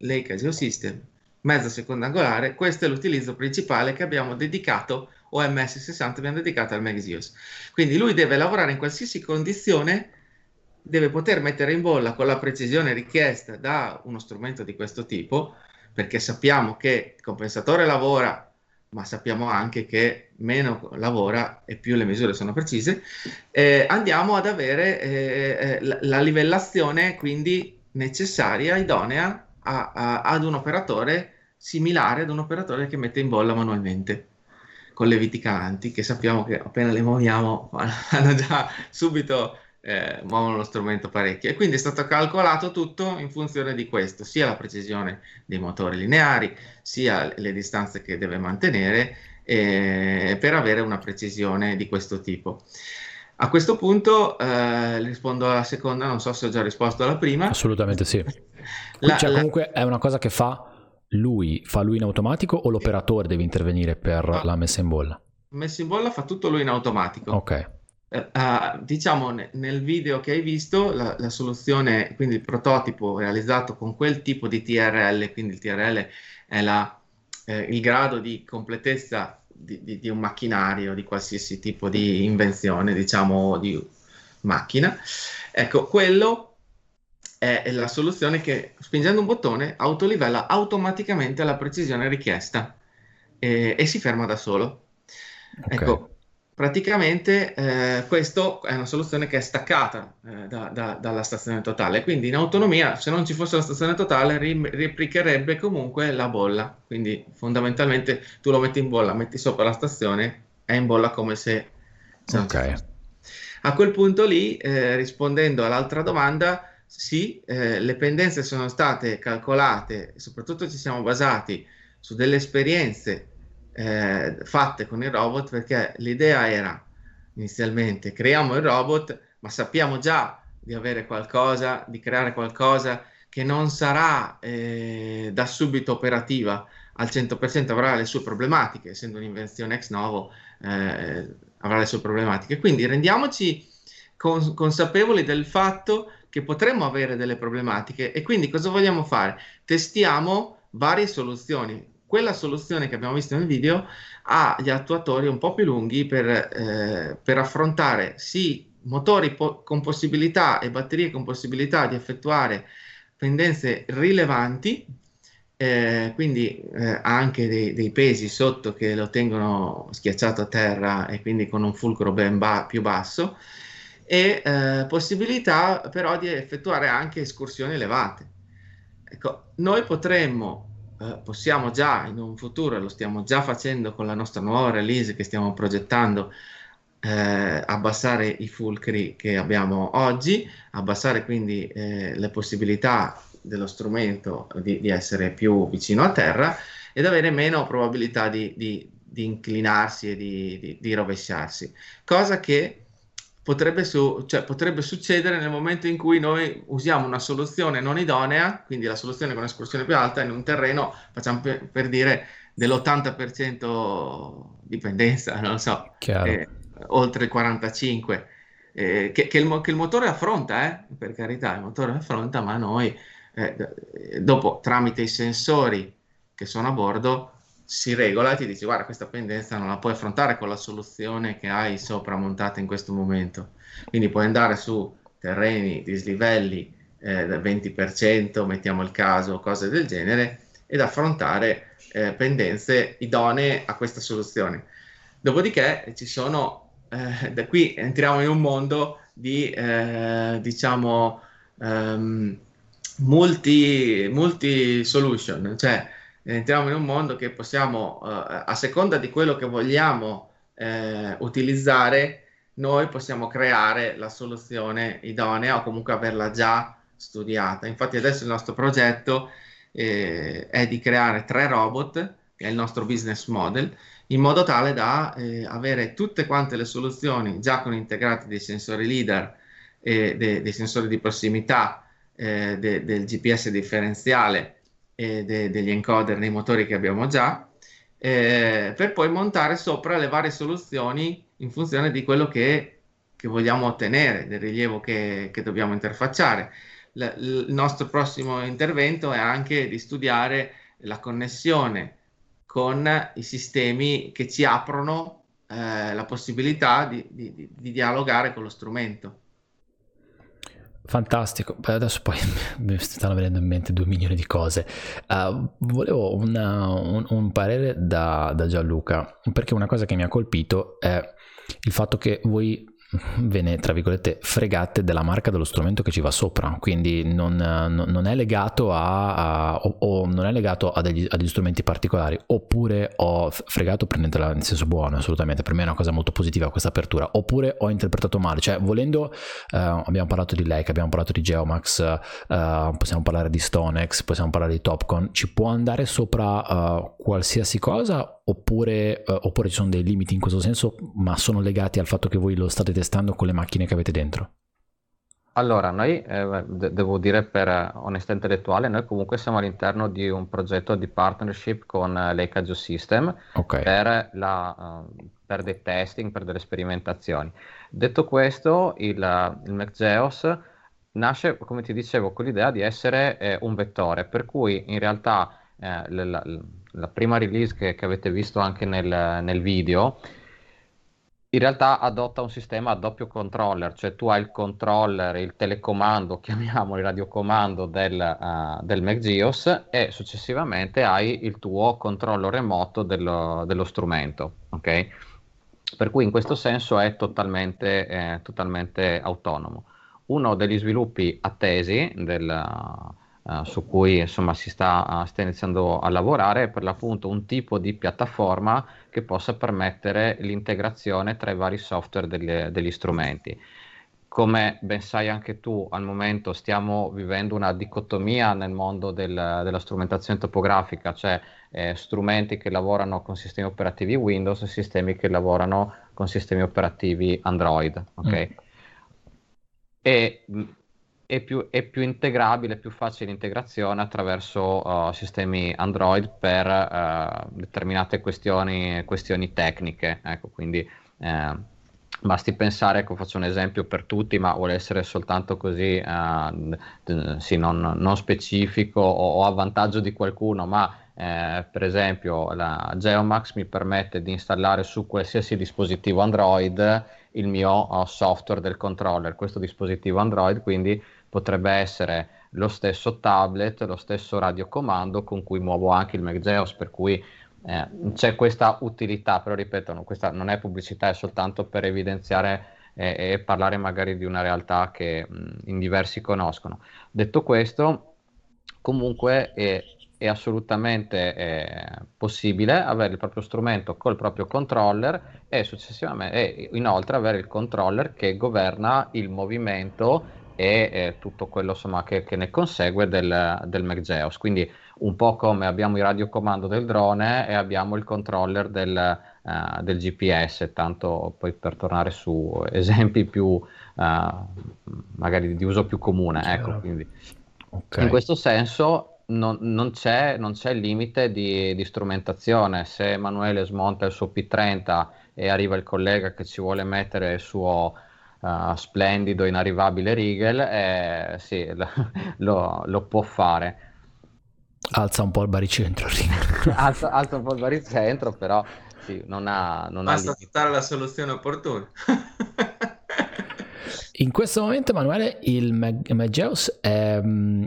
Leica Geosystem mezza seconda angolare, questo è l'utilizzo principale che abbiamo dedicato OMS 60 abbiamo dedicato al MagZeus. Quindi lui deve lavorare in qualsiasi condizione, deve poter mettere in bolla con la precisione richiesta da uno strumento di questo tipo, perché sappiamo che il compensatore lavora, ma sappiamo anche che meno lavora e più le misure sono precise, eh, andiamo ad avere eh, eh, la, la, livellazione quindi necessaria, idonea a, a, ad un operatore similare ad un operatore che mette in bolla manualmente con le viti canti che sappiamo che appena le muoviamo hanno già subito eh, muovono lo strumento parecchio e quindi è stato calcolato tutto in funzione di questo, sia la precisione dei motori lineari, sia le distanze che deve mantenere eh, per avere una precisione di questo tipo. A questo punto eh, rispondo alla seconda, non so se ho già risposto alla prima. Assolutamente sì. La, cioè, comunque la... è una cosa che fa lui fa lui in automatico o l'operatore deve intervenire per no. la messa in bolla? Messa in bolla fa tutto lui in automatico. Ok. Uh, diciamo nel video che hai visto la, la, soluzione, quindi il prototipo realizzato con quel tipo di TRL, quindi il TRL è la, eh, il grado di completezza di, di, di, un macchinario, di qualsiasi tipo di invenzione, diciamo di macchina. Ecco, quello è la soluzione che spingendo un bottone autolivella automaticamente alla precisione richiesta e, e si ferma da solo. Okay. Ecco, praticamente eh, questa è una soluzione che è staccata eh, da, da, dalla stazione totale, quindi in autonomia se non ci fosse la stazione totale ri- replicherebbe comunque la bolla, quindi fondamentalmente tu lo metti in bolla, metti sopra la stazione, è in bolla come se... se ok. A quel punto lì, eh, rispondendo all'altra domanda, sì, eh, le pendenze sono state calcolate, soprattutto ci siamo basati su delle esperienze eh, fatte con il robot perché l'idea era inizialmente creiamo il robot, ma sappiamo già di avere qualcosa, di creare qualcosa che non sarà eh, da subito operativa al 100%, avrà le sue problematiche, essendo un'invenzione ex novo, eh, avrà le sue problematiche. Quindi rendiamoci cons- consapevoli del fatto che potremmo avere delle problematiche e quindi cosa vogliamo fare? Testiamo varie soluzioni. Quella soluzione che abbiamo visto nel video ha gli attuatori un po' più lunghi per, eh, per affrontare sì motori po- con possibilità e batterie con possibilità di effettuare pendenze rilevanti, eh, quindi eh, anche dei, dei, pesi sotto che lo tengono schiacciato a terra e quindi con un fulcro ben ba- più basso e eh, possibilità però di effettuare anche escursioni elevate. Ecco, noi potremmo, eh, possiamo già in un futuro, lo stiamo già facendo con la nostra nuova release che stiamo progettando, eh, abbassare i fulcri che abbiamo oggi, abbassare quindi eh, le possibilità dello strumento di, di, essere più vicino a terra ed avere meno probabilità di, di, di inclinarsi e di, rovesciarsi, cosa che potrebbe, su, cioè, potrebbe, succedere nel momento in cui noi usiamo una soluzione non idonea, quindi la soluzione con escursione più alta, in un terreno, facciamo per, per dire, dell'80% dipendenza, non so, eh, oltre il 45%. Eh, che, che, il, che, il, motore affronta, eh, per carità, il motore affronta, ma noi eh, dopo tramite i sensori che sono a bordo si regola e ti dice guarda questa pendenza non la puoi affrontare con la soluzione che hai sopra montata in questo momento. Quindi puoi andare su terreni dislivelli eh, del 20%, mettiamo il caso, cose del genere, ed affrontare eh, pendenze idonee a questa soluzione. Dopodiché ci sono, eh, da qui entriamo in un mondo di, eh, diciamo, um, multi, multi solution, cioè entriamo in un mondo che possiamo, uh, a seconda di quello che vogliamo uh, utilizzare, noi possiamo creare la soluzione idonea o comunque averla già studiata. Infatti adesso il nostro progetto eh, è di creare tre robot, che è il nostro business model, in modo tale da eh, avere tutte quante le soluzioni già con integrati dei sensori leader e de- dei sensori di prossimità eh, de- del GPS differenziale de- degli encoder nei motori che abbiamo già, eh, per poi montare sopra le varie soluzioni in funzione di quello che, che vogliamo ottenere, del rilievo che, che dobbiamo interfacciare. L- il nostro prossimo intervento è anche di studiare la connessione con i sistemi che ci aprono eh, la possibilità di, di, di dialogare con lo strumento. Fantastico, Beh, adesso poi mi stanno venendo in mente due milioni di cose. Uh, volevo una, un, un, parere da, da Gianluca, perché una cosa che mi ha colpito è il fatto che voi ve ne, tra virgolette, fregate della marca dello strumento che ci va sopra, quindi non, non è legato a, a o, o, non è legato a degli, a degli, strumenti particolari, oppure ho fregato prendetela nel senso buono, assolutamente, per me è una cosa molto positiva questa apertura, oppure ho interpretato male, cioè volendo, eh, abbiamo parlato di Leica, abbiamo parlato di Geomax, eh, possiamo parlare di Stonex, possiamo parlare di Topcon, ci può andare sopra eh, qualsiasi cosa oppure, uh, oppure ci sono dei limiti in questo senso, ma sono legati al fatto che voi lo state testando con le macchine che avete dentro? Allora, noi, eh, de- devo dire per onestà intellettuale, noi comunque siamo all'interno di un progetto di partnership con uh, Leica Geosystem okay. per, la, uh, per, dei testing, per delle sperimentazioni. Detto questo, il, il MacGeos nasce, come ti dicevo, con l'idea di essere eh, un vettore, per cui in realtà eh, la, la, prima release che, che, avete visto anche nel, nel, video, in realtà adotta un sistema a doppio controller, cioè tu hai il controller, il telecomando, chiamiamolo il radiocomando del, uh, del MacGeos e successivamente hai il tuo controllo remoto dello, dello strumento, ok? Per cui in questo senso è totalmente, eh, totalmente autonomo. Uno degli sviluppi attesi del, uh, su cui insomma si sta, uh, sta, iniziando a lavorare per l'appunto un tipo di piattaforma che possa permettere l'integrazione tra i vari software delle, degli strumenti. Come ben sai anche tu, al momento stiamo vivendo una dicotomia nel mondo del, della strumentazione topografica, cioè eh, strumenti che lavorano con sistemi operativi Windows e sistemi che lavorano con sistemi operativi Android. Okay? Mm. E è più, è più integrabile, più facile integrazione attraverso uh, sistemi Android per uh, determinate questioni, questioni, tecniche. Ecco, quindi eh, basti pensare, ecco, faccio un esempio per tutti, ma vuole essere soltanto così, uh, sì, non, non, specifico o, o, a vantaggio di qualcuno, ma eh, per esempio la Geomax mi permette di installare su qualsiasi dispositivo Android il mio software del controller, questo dispositivo Android, quindi potrebbe essere lo stesso tablet, lo stesso radiocomando con cui muovo anche il MacGeos, per cui eh, c'è questa utilità, però ripeto, no, questa non è pubblicità, è soltanto per evidenziare eh, e parlare magari di una realtà che mh, in diversi conoscono. Detto questo, comunque è, è assolutamente eh, possibile avere il proprio strumento col proprio controller e successivamente e inoltre avere il controller che governa il movimento e eh, tutto quello insomma, che, che, ne consegue del, del MacGeos. Quindi un po' come abbiamo il radiocomando del drone e abbiamo il controller del, uh, del GPS, tanto poi per tornare su esempi più uh, magari di uso più comune. Ecco, quindi, okay. In questo senso non, non, c'è, non c'è limite di, di, strumentazione. Se Emanuele smonta il suo P30 e arriva il collega che ci vuole mettere il suo uh, splendido, inarrivabile Rigel, eh, sì, lo, lo, può fare. Alza un po' il baricentro, alza, alza, un po' il baricentro, però sì, non ha... Non Basta aspettare la soluzione opportuna. In questo momento, Emanuele, il Mag- Mageus è, mm,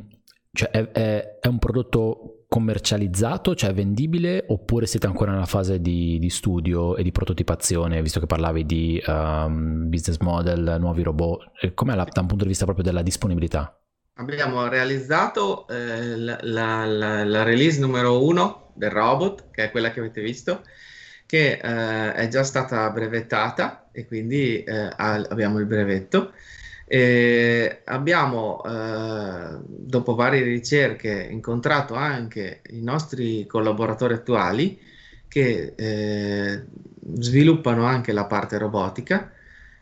cioè è, è, è, un prodotto commercializzato, cioè vendibile, oppure siete ancora nella fase di, di studio e di prototipazione, visto che parlavi di um, business model, nuovi robot, com'è la, da un punto di vista proprio della disponibilità? Abbiamo realizzato eh, la, la, la, release numero uno del robot, che è quella che avete visto, che eh, è già stata brevettata e quindi eh, abbiamo il brevetto. E abbiamo, eh, dopo varie ricerche, incontrato anche i nostri collaboratori attuali che eh, sviluppano anche la parte robotica,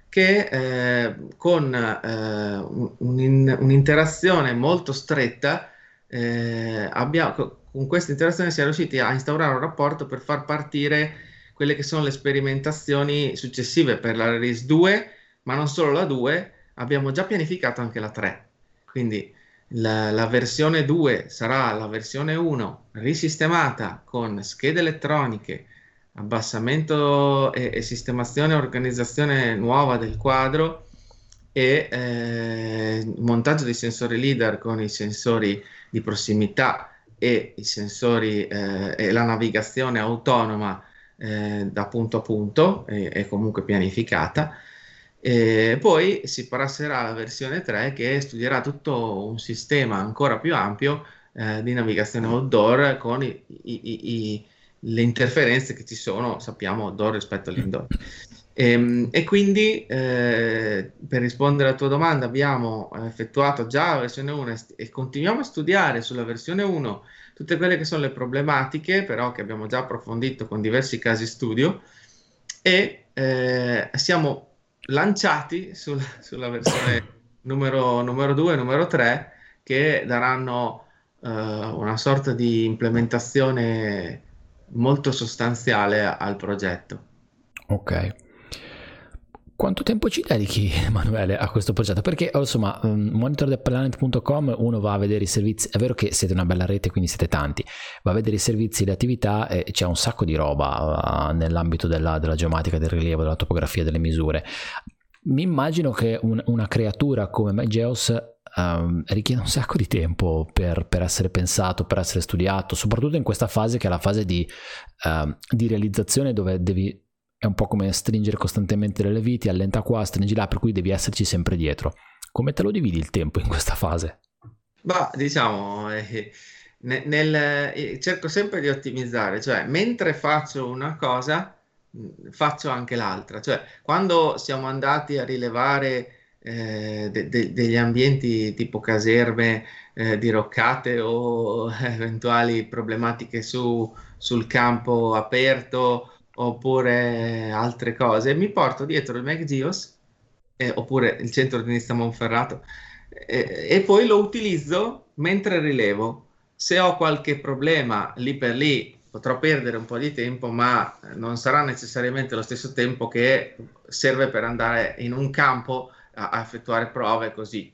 che eh, con eh, un, un'interazione molto stretta, eh, abbiamo, con questa interazione siamo riusciti a instaurare un rapporto per far partire quelle che sono le sperimentazioni successive per la release 2, ma non solo la 2, abbiamo già pianificato anche la 3. Quindi la, la, versione 2 sarà la versione 1 risistemata con schede elettroniche, abbassamento e, e sistemazione e organizzazione nuova del quadro e eh, montaggio dei sensori leader con i sensori di prossimità e sensori eh, e la navigazione autonoma eh, da punto a punto e comunque pianificata e poi si passerà alla versione 3 che studierà tutto un sistema ancora più ampio eh, di navigazione outdoor con i, i, i, le interferenze che ci sono, sappiamo, outdoor rispetto all'indoor. E, ehm, e quindi eh, per rispondere alla tua domanda abbiamo effettuato già la versione 1 e continuiamo a studiare sulla versione 1 tutte quelle che sono le problematiche, però che abbiamo già approfondito con diversi casi studio e eh, siamo lanciati sul, sulla versione numero, numero 2 e numero 3 che daranno uh, una sorta di implementazione molto sostanziale al progetto. Ok. Quanto tempo ci dedichi, Emanuele, a questo progetto? Perché, insomma, um, monitortheplanet.com uno va a vedere i servizi, è vero che siete una bella rete, quindi siete tanti, va a vedere i servizi, le attività e c'è un sacco di roba uh, nell'ambito della, della, geomatica, del rilievo, della topografia, delle misure. Mi immagino che un, una creatura come MyGeos um, richiede un sacco di tempo per, per, essere pensato, per essere studiato, soprattutto in questa fase che è la fase di, uh, di realizzazione dove devi è un po' come stringere costantemente le viti, allenta qua, stringi là, per cui devi esserci sempre dietro. Come te lo dividi il tempo in questa fase? Ma diciamo, eh, nel, nel, eh, cerco sempre di ottimizzare, cioè mentre faccio una cosa faccio anche l'altra, cioè quando siamo andati a rilevare eh, de, de, degli ambienti tipo caserme eh, diroccate o eventuali problematiche su, sul campo aperto oppure altre cose, mi porto dietro il MacGeos eh, oppure il centro di Nizza Monferrato eh, e poi lo utilizzo mentre rilevo. Se ho qualche problema lì per lì potrò perdere un po' di tempo, ma non sarà necessariamente lo stesso tempo che serve per andare in un campo a, a effettuare prove così.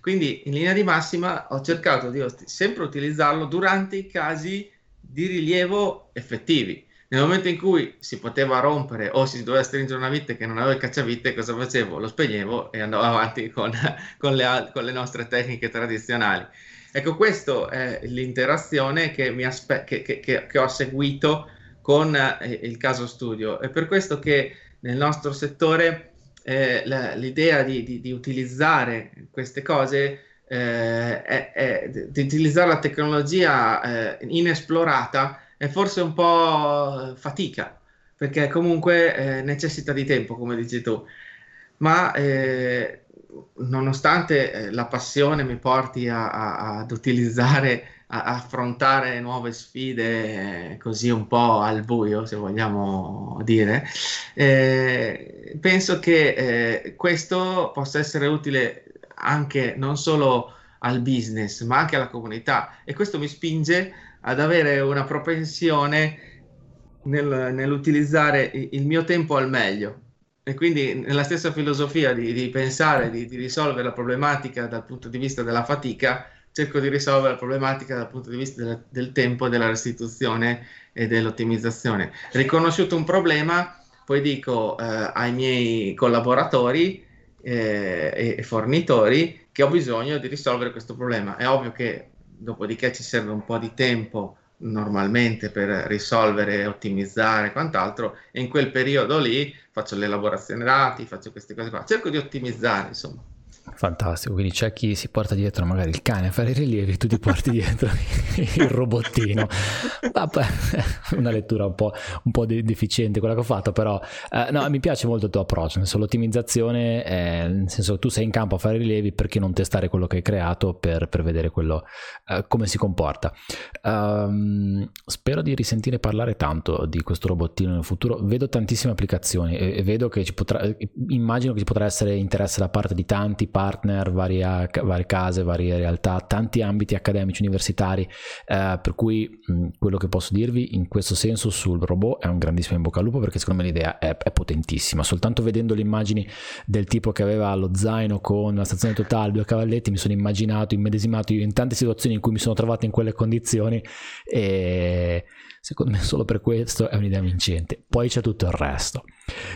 Quindi in linea di massima ho cercato di sempre utilizzarlo durante i casi di rilievo effettivi nel momento in cui si poteva rompere o si doveva stringere una vite che non aveva il cacciavite, cosa facevo? Lo spegnevo e andavo avanti con, con, le, con le, nostre tecniche tradizionali. Ecco, questa è l'interazione che, aspe- che, che, che ho seguito con eh, il caso studio. È per questo che nel nostro settore eh, la, l'idea di, di, di, utilizzare queste cose eh, è, è, di utilizzare la tecnologia eh, inesplorata è forse un po' fatica, perché comunque eh, necessita di tempo, come dici tu. Ma eh, nonostante eh, la passione mi porti a, a, ad utilizzare, a, a, affrontare nuove sfide eh, così un po' al buio, se vogliamo dire, eh, penso che eh, questo possa essere utile anche non solo al business, ma anche alla comunità e questo mi spinge ad avere una propensione nel, nell'utilizzare il mio tempo al meglio. E quindi nella stessa filosofia di, di pensare di, di, risolvere la problematica dal punto di vista della fatica, cerco di risolvere la problematica dal punto di vista del, del tempo, della restituzione e dell'ottimizzazione. Riconosciuto un problema, poi dico eh, ai miei collaboratori eh, e fornitori che ho bisogno di risolvere questo problema. È ovvio che dopodiché ci serve un po' di tempo normalmente per risolvere, ottimizzare e quant'altro, e in quel periodo lì faccio l'elaborazione dati, faccio queste cose qua, cerco di ottimizzare, insomma. Fantastico, quindi c'è chi si porta dietro magari il cane a fare i rilievi, tu ti porti dietro il robottino. Vabbè, una lettura un po', un po', deficiente quella che ho fatto, però eh, no, mi piace molto il tuo approccio, nel senso l'ottimizzazione, eh, nel senso tu sei in campo a fare i rilievi perché non testare quello che hai creato per, per vedere quello, eh, come si comporta. Um, spero di risentire parlare tanto di questo robottino nel futuro, vedo tantissime applicazioni e, e vedo che ci potrà, immagino che ci potrà essere interesse da parte di tanti partner, varie, varie case, varie realtà, tanti ambiti accademici, universitari, eh, per cui mh, quello che posso dirvi in questo senso sul robot è un grandissimo in bocca al lupo perché secondo me l'idea è, è potentissima, soltanto vedendo le immagini del tipo che aveva lo zaino con la stazione totale, due cavalletti, mi sono immaginato, immedesimato in tante situazioni in cui mi sono trovato in quelle condizioni e secondo me solo per questo è un'idea vincente. Poi c'è tutto il resto.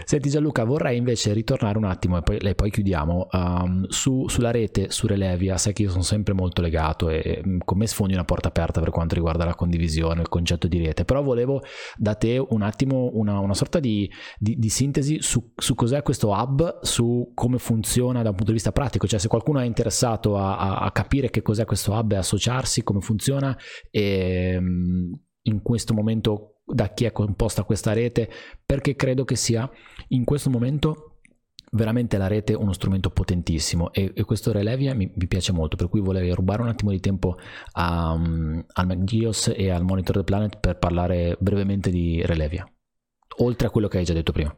Senti Gianluca, vorrei invece ritornare un attimo e poi, e poi chiudiamo um, su, sulla rete, su Relevia. Sai che io sono sempre molto legato e mm, con me sfondi una porta aperta per quanto riguarda la condivisione, il concetto di rete. Però volevo da te un attimo una, una sorta di, di, di sintesi su, su, cos'è questo hub, su come funziona da un punto di vista pratico. Cioè, se qualcuno è interessato a, a, a capire che cos'è questo hub e associarsi, come funziona e mm, in questo momento da chi è composta questa rete, perché credo che sia in questo momento veramente la rete uno strumento potentissimo e, e questo Relevia mi, mi, piace molto, per cui volevo rubare un attimo di tempo a, um, al MacGeos e al Monitor the Planet per parlare brevemente di Relevia, oltre a quello che hai già detto prima.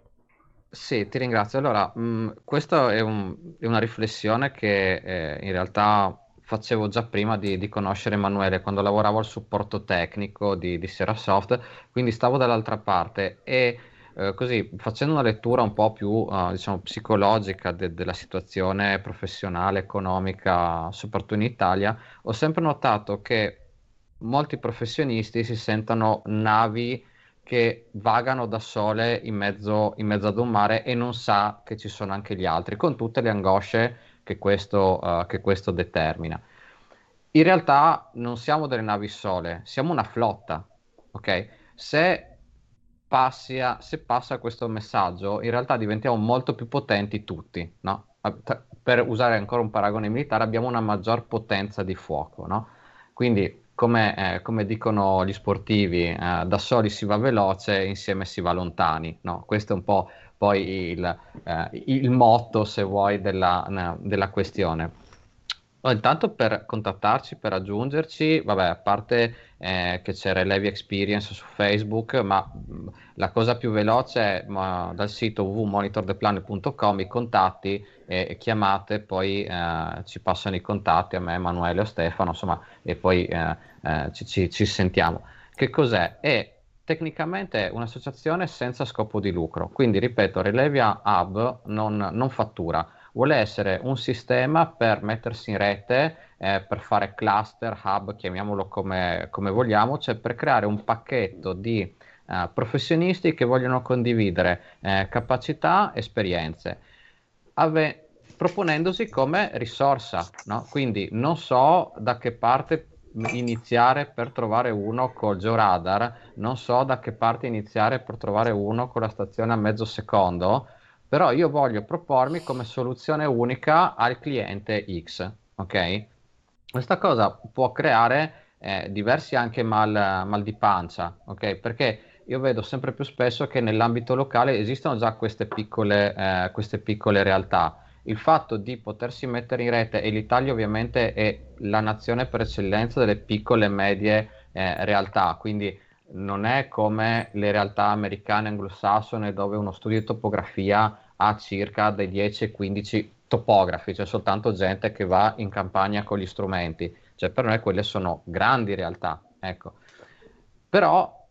Sì, ti ringrazio. Allora, mh, mm, questa è, un, è, una riflessione che eh, in realtà facevo già prima di, di, conoscere Emanuele, quando lavoravo al supporto tecnico di, di Serasoft, quindi stavo dall'altra parte e eh, così facendo una lettura un po' più uh, diciamo, psicologica de- della situazione professionale, economica, soprattutto in Italia, ho sempre notato che molti professionisti si sentono navi che vagano da sole in mezzo, in mezzo ad un mare e non sa che ci sono anche gli altri, con tutte le angosce che questo, uh, che questo determina. In realtà non siamo delle navi sole, siamo una flotta, ok? Se, passia, se passa questo messaggio, in realtà diventiamo molto più potenti tutti, no? Per usare ancora un paragone militare, abbiamo una maggior potenza di fuoco, no? Quindi, come, eh, come dicono gli sportivi, eh, da soli si va veloce, insieme si va lontani, no? Questo è un po' poi il, eh, il motto, se vuoi, della, della questione. Intanto per contattarci, per aggiungerci, vabbè, a parte eh, che c'è Relevi Experience su Facebook, ma mh, la cosa più veloce è ma, dal sito www.monitordeplanet.com i contatti e, e chiamate, poi eh, ci passano i contatti a me, Emanuele o Stefano, insomma, e poi eh, eh ci, ci, ci, sentiamo. Che cos'è? È tecnicamente un'associazione senza scopo di lucro, quindi ripeto, Relevia Hub non, non fattura, vuole essere un sistema per mettersi in rete, eh, per fare cluster, hub, chiamiamolo come, come, vogliamo, cioè per creare un pacchetto di eh, professionisti che vogliono condividere eh, capacità, esperienze, ave- proponendosi come risorsa, no? quindi non so da che parte iniziare per trovare uno col georadar, non so da che parte iniziare per trovare uno con la stazione a mezzo secondo, però io voglio propormi come soluzione unica al cliente X, ok? Questa cosa può creare eh, diversi anche mal, mal di pancia, ok? Perché io vedo sempre più spesso che nell'ambito locale esistono già queste piccole, eh, queste piccole realtà il fatto di potersi mettere in rete, e l'Italia ovviamente è la nazione per eccellenza delle piccole e medie eh, realtà, quindi non è come le realtà americane anglosassone dove uno studio di topografia ha circa dai 10 ai 15 topografi, cioè soltanto gente che va in campagna con gli strumenti, cioè per noi quelle sono grandi realtà, ecco. Però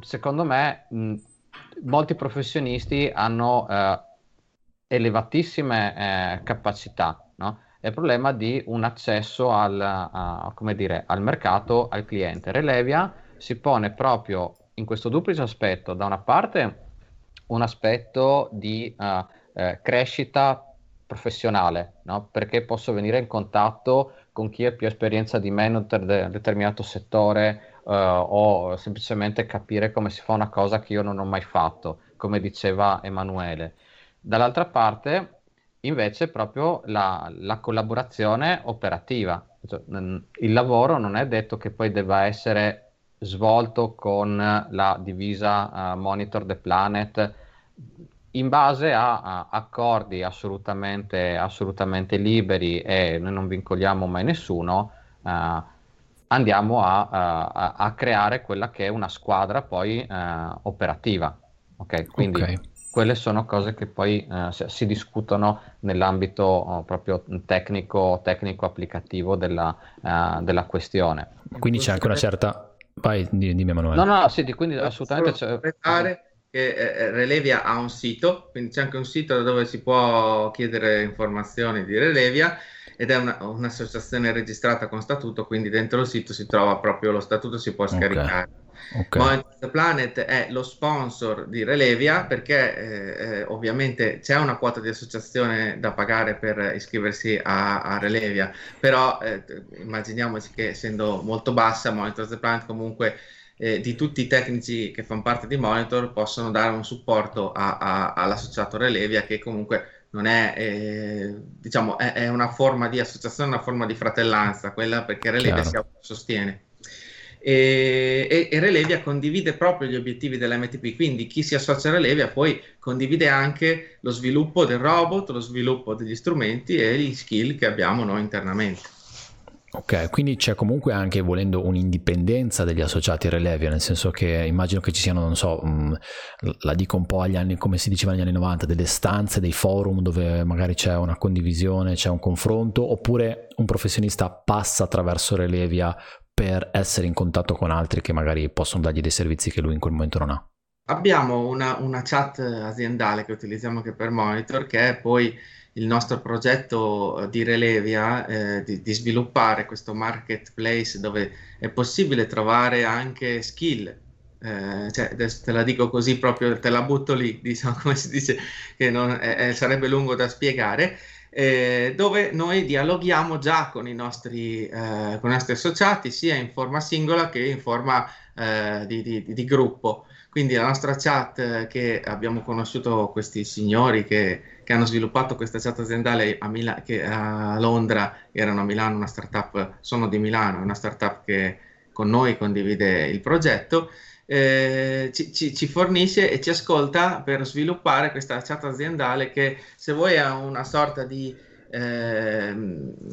secondo me mh, molti professionisti hanno eh, elevatissime eh, capacità, no? È il problema di un accesso al, a, dire, al mercato, al cliente. Relevia si pone proprio in questo duplice aspetto, da una parte un aspetto di uh, eh, crescita professionale, no? perché posso venire in contatto con chi ha più esperienza di me in un ter- determinato settore uh, o semplicemente capire come si fa una cosa che io non ho mai fatto, come diceva Emanuele. Dall'altra parte, invece, proprio la, la collaborazione operativa. Cioè, il lavoro non è detto che poi debba essere svolto con la divisa uh, Monitor the Planet in base a, a accordi assolutamente, assolutamente, liberi e noi non vincoliamo mai nessuno, uh, andiamo a, a, a, creare quella che è una squadra poi uh, operativa. Okay? Quindi okay. Quelle sono cose che poi uh, si, si, discutono nell'ambito oh, proprio tecnico, tecnico applicativo della, della questione. Quindi c'è anche una certa... Vai, dimmi Emanuele. No, no, sì, quindi assolutamente c'è che eh, eh, Relevia ha un sito, quindi c'è anche un sito dove si può chiedere informazioni di Relevia ed è una, un'associazione registrata con statuto, quindi dentro il sito si trova proprio lo statuto, si può scaricare. Okay. Okay. the Planet è lo sponsor di Relevia perché eh, eh, ovviamente c'è una quota di associazione da pagare per iscriversi a, a Relevia, però eh, immaginiamoci che essendo molto bassa Monitor the Planet comunque eh, di tutti i tecnici che fanno parte di Monitor possono dare un supporto a, a, all'associato Relevia che comunque non è, eh, diciamo, è, è, una forma di associazione, una forma di fratellanza, quella perché Relevia si sostiene. E, e, e, Relevia condivide proprio gli obiettivi dell'MTP, quindi chi si associa a Relevia poi condivide anche lo sviluppo del robot, lo sviluppo degli strumenti e gli skill che abbiamo noi internamente. Ok, quindi c'è comunque anche volendo un'indipendenza degli associati Relevia, nel senso che immagino che ci siano, non so, mh, la dico un po' agli anni, come si diceva negli anni 90, delle stanze, dei forum dove magari c'è una condivisione, c'è un confronto, oppure un professionista passa attraverso Relevia per essere in contatto con altri che magari possono dargli dei servizi che lui in quel momento non ha. Abbiamo una, una chat aziendale che utilizziamo anche per Monitor, che è poi il nostro progetto eh, di Relevia eh, di, di, sviluppare questo marketplace dove è possibile trovare anche skill. Eh, cioè, te la dico così proprio, te la butto lì, diciamo come si dice, che non, eh, sarebbe lungo da spiegare. Eh, dove noi dialoghiamo già con i, nostri, eh, con i nostri associati sia in forma singola che in forma di, di, di gruppo. Quindi la nostra chat eh, che abbiamo conosciuto questi signori che, che hanno sviluppato questa chat aziendale a, Mila- che a Londra, erano a Milano, una startup, sono di Milano, una startup che con noi condivide il progetto, eh, ci, ci, ci, fornisce e ci ascolta per sviluppare questa chat aziendale che se vuoi è una sorta di... Eh,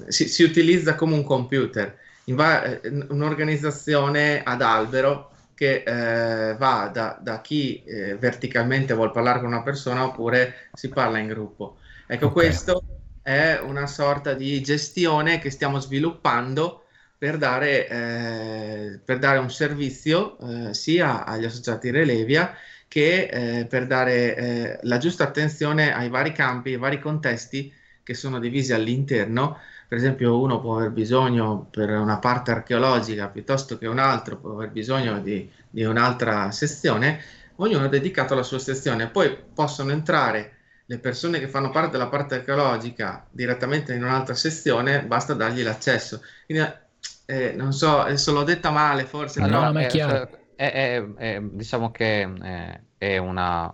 si, si, utilizza come un computer, va- eh, un'organizzazione ad albero che eh, va da, da chi eh, verticalmente vuole parlare con una persona oppure si parla in gruppo. Ecco, okay. questo è una sorta di gestione che stiamo sviluppando per dare, eh, per dare un servizio eh, sia agli associati Relevia che eh, per dare eh, la giusta attenzione ai vari campi, ai vari contesti che sono divisi all'interno per esempio uno può aver bisogno per una parte archeologica piuttosto che un altro può aver bisogno di, di un'altra sezione, ognuno è dedicato alla sua sezione. Poi possono entrare le persone che fanno parte della parte archeologica direttamente in un'altra sezione, basta dargli l'accesso. Quindi, eh, non so, adesso l'ho detta male forse, allora, però... È, cioè, è, è, è, diciamo che è una,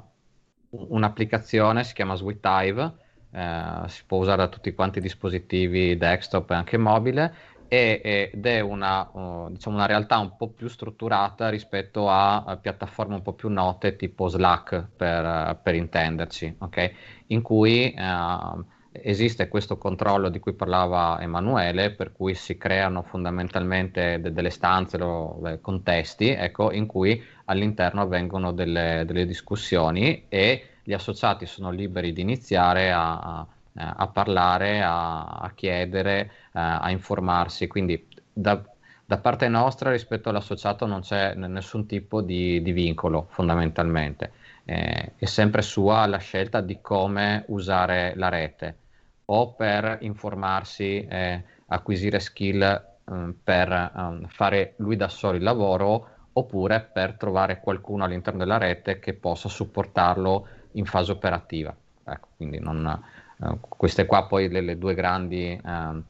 un'applicazione, si chiama SweetHive, eh, si può usare da tutti quanti i dispositivi desktop e anche mobile e, ed è una, uh, diciamo una, realtà un po' più strutturata rispetto a, a piattaforme un po' più note tipo Slack per, uh, per intenderci, okay? in cui uh, esiste questo controllo di cui parlava Emanuele, per cui si creano fondamentalmente de- delle stanze o contesti ecco, in cui all'interno avvengono delle, delle discussioni e gli associati sono liberi di iniziare a, a, a parlare, a, a chiedere, eh, a informarsi. Quindi da, da, parte nostra rispetto all'associato non c'è nessun tipo di, di vincolo fondamentalmente. Eh, è sempre sua la scelta di come usare la rete o per informarsi, eh, acquisire skill eh, per um, fare lui da solo il lavoro oppure per trovare qualcuno all'interno della rete che possa supportarlo in fase operativa. Ecco, quindi non, eh, queste qua poi le, le due grandi eh,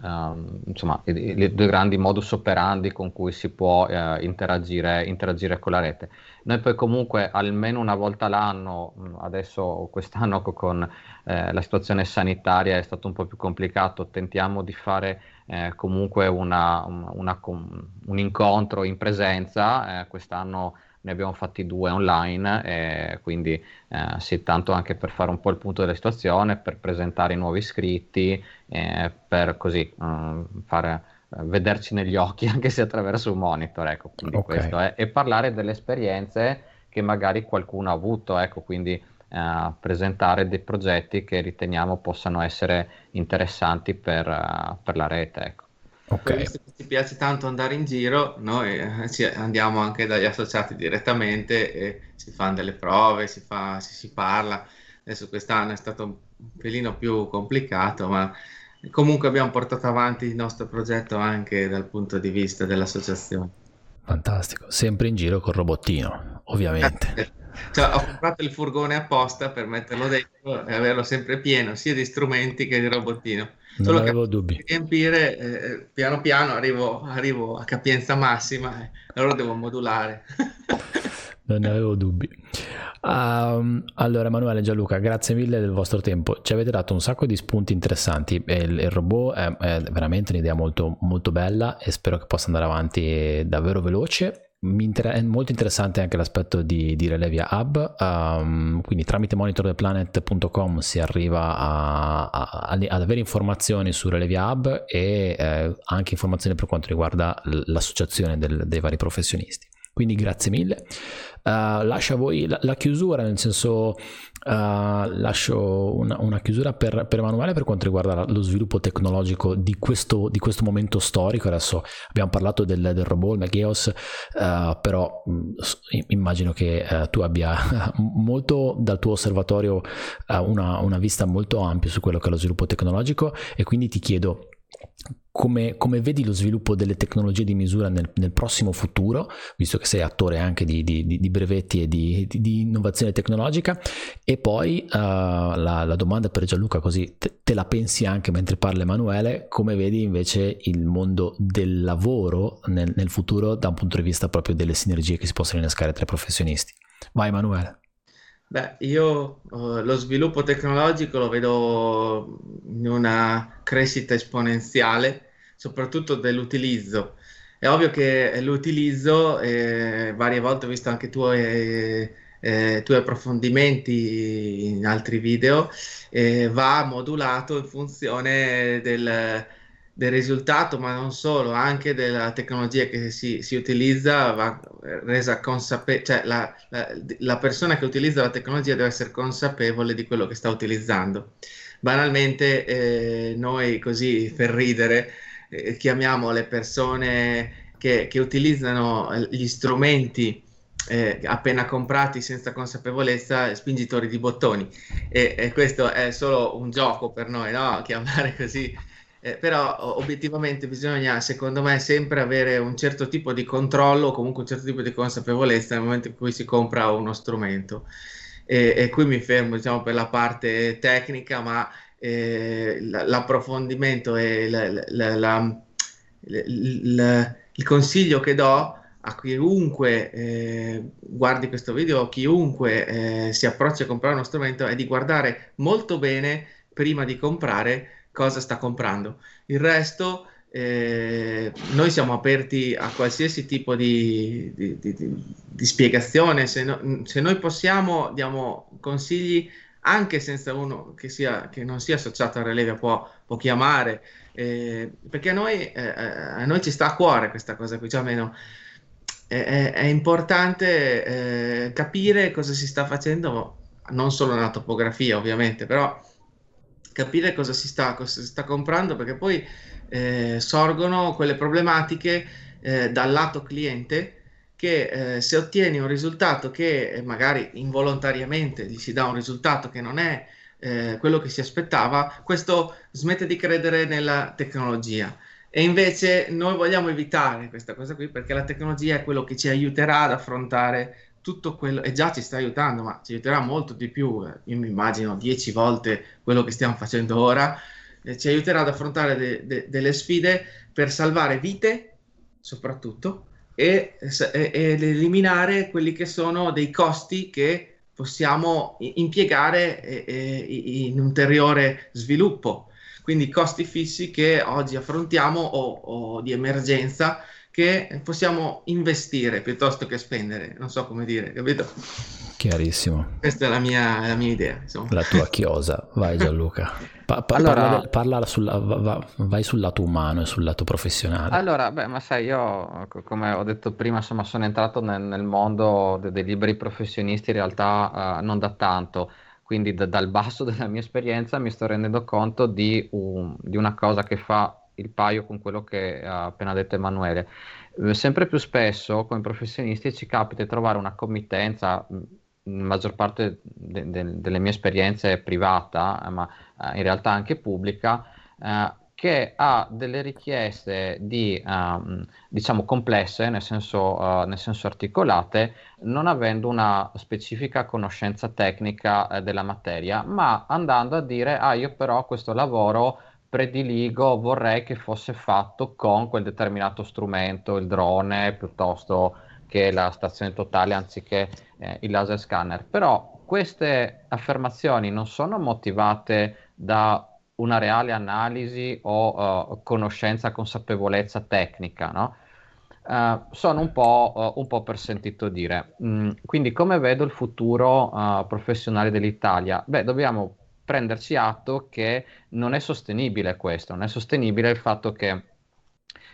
uh, insomma, i, due grandi modus operandi con cui si può uh, interagire, interagire, con la rete. Noi poi comunque almeno una volta l'anno, adesso quest'anno con eh, la situazione sanitaria è stato un po' più complicato, tentiamo di fare eh, comunque una, una, un incontro in presenza, eh, quest'anno ne abbiamo fatti due online, e quindi eh, sì, tanto anche per fare un po' il punto della situazione, per presentare i nuovi iscritti, eh, per così um, fare, eh, vederci negli occhi anche se attraverso un monitor, ecco, quindi okay. questo è, e parlare delle esperienze che magari qualcuno ha avuto, ecco, quindi Uh, presentare dei progetti che riteniamo possano essere interessanti per, uh, per la rete. Ecco. Okay. Visto che ci piace tanto andare in giro, noi eh, andiamo anche dagli associati direttamente e si fanno delle prove, si, fa, si, si parla. Adesso quest'anno è stato un pelino più complicato, ma comunque abbiamo portato avanti il nostro progetto anche dal punto di vista dell'associazione. Fantastico, sempre in giro col robottino, ovviamente. Eh, cioè, ho comprato il furgone apposta per metterlo dentro e averlo sempre pieno, sia di strumenti che di robottino. Non Solo avevo dubbi. Riempire, eh, piano piano arrivo, arrivo, a capienza massima e allora devo modulare. non ne avevo dubbi. Um, allora, Emanuele Gianluca, grazie mille del vostro tempo. Ci avete dato un sacco di spunti interessanti. Il, il robot è, è, veramente un'idea molto, molto bella e spero che possa andare avanti davvero veloce Inter- è molto interessante anche l'aspetto di, di Relevia Hub, um, quindi tramite monitortheplanet.com si arriva a, a, a, ad avere informazioni su Relevia Hub e eh, anche informazioni per quanto riguarda l'associazione del, dei vari professionisti. Quindi grazie mille. Uh, lascio a voi la, la, chiusura, nel senso uh, lascio una, una chiusura per, per, Emanuele per quanto riguarda lo sviluppo tecnologico di questo, di questo momento storico. Adesso abbiamo parlato del, del robot, il Megeos, uh, però mh, mm, immagino che tu abbia molto dal tuo osservatorio una, una vista molto ampia su quello che è lo sviluppo tecnologico e quindi ti chiedo come, come, vedi lo sviluppo delle tecnologie di misura nel, nel prossimo futuro, visto che sei attore anche di, di, di brevetti e di, di, innovazione tecnologica? E poi uh, la, la, domanda per Gianluca, così te, te, la pensi anche mentre parla Emanuele, come vedi invece il mondo del lavoro nel, nel futuro da un punto di vista proprio delle sinergie che si possono innescare tra i professionisti? Vai Emanuele. Beh, io uh, lo sviluppo tecnologico lo vedo in una crescita esponenziale, soprattutto dell'utilizzo. È ovvio che l'utilizzo, eh, varie volte ho visto anche i tuoi, eh, tuoi approfondimenti in altri video, eh, va modulato in funzione del, del risultato, ma non solo, anche della tecnologia che si, si utilizza va resa consapevole, cioè la, la, la, persona che utilizza la tecnologia deve essere consapevole di quello che sta utilizzando. Banalmente, eh, noi così per ridere eh, chiamiamo le persone che, che utilizzano gli strumenti eh, appena comprati senza consapevolezza spingitori di bottoni e, e, questo è solo un gioco per noi, no? chiamare così eh, però obiettivamente bisogna, secondo me, sempre avere un certo tipo di controllo comunque un certo tipo di consapevolezza nel momento in cui si compra uno strumento. E, e qui mi fermo, diciamo, per la parte tecnica, ma eh, l'approfondimento e la, la, la, il consiglio che do a chiunque eh, guardi questo video, chiunque eh, si approccia a comprare uno strumento, è di guardare molto bene prima di comprare cosa sta comprando. Il resto, eh, noi siamo aperti a qualsiasi tipo di, di, di, di spiegazione, se, no, se, noi possiamo diamo consigli anche senza uno che, sia, che non sia associato a Relevia può, può chiamare, eh, perché a noi, eh, a noi, ci sta a cuore questa cosa qui, cioè almeno è, è importante eh, capire cosa si sta facendo, non solo nella topografia ovviamente, però capire cosa si sta, cosa si sta comprando, perché poi eh, sorgono quelle problematiche eh, dal lato cliente che eh, se ottieni un risultato che eh, magari involontariamente gli si dà un risultato che non è eh, quello che si aspettava, questo smette di credere nella tecnologia. E invece noi vogliamo evitare questa cosa qui perché la tecnologia è quello che ci aiuterà ad affrontare tutto quello, e già ci sta aiutando, ma ci aiuterà molto di più, io mi immagino 10 volte quello che stiamo facendo ora, eh, ci aiuterà ad affrontare de- de- delle sfide per salvare vite, soprattutto, e, e, ed eliminare quelli che sono dei costi che possiamo impiegare eh, in ulteriore sviluppo. Quindi costi fissi che oggi affrontiamo o, o di emergenza che possiamo investire piuttosto che spendere, non so come dire, capito? Chiarissimo. Questa è la mia, la mia idea. Insomma. La tua chiosa, vai Gianluca. Pa- pa- allora, parla, parla sulla, va, vai sul lato umano e sul lato professionale. Allora, beh, ma sai, io come ho detto prima, insomma, sono entrato nel, nel mondo de- dei liberi professionisti in realtà uh, non da tanto quindi da, dal basso della mia esperienza mi sto rendendo conto di, un, di, una cosa che fa il paio con quello che ha appena detto Emanuele. Eh, sempre più spesso come professionisti ci capita di trovare una committenza, in maggior parte de- de- delle mie esperienze privata, ma eh, in realtà anche pubblica, eh, che ha delle richieste di, um, diciamo complesse, nel senso, uh, nel senso, articolate, non avendo una specifica conoscenza tecnica uh, della materia, ma andando a dire, ah, io però questo lavoro prediligo, vorrei che fosse fatto con quel determinato strumento, il drone, piuttosto che la stazione totale, anziché eh, il laser scanner. Però queste affermazioni non sono motivate da una reale analisi o uh, conoscenza, consapevolezza tecnica, no? Uh, sono un po', uh, un po', per sentito dire. Mm, quindi come vedo il futuro professionale dell'Italia? Beh, dobbiamo prenderci atto che non è sostenibile questo, non è sostenibile il fatto che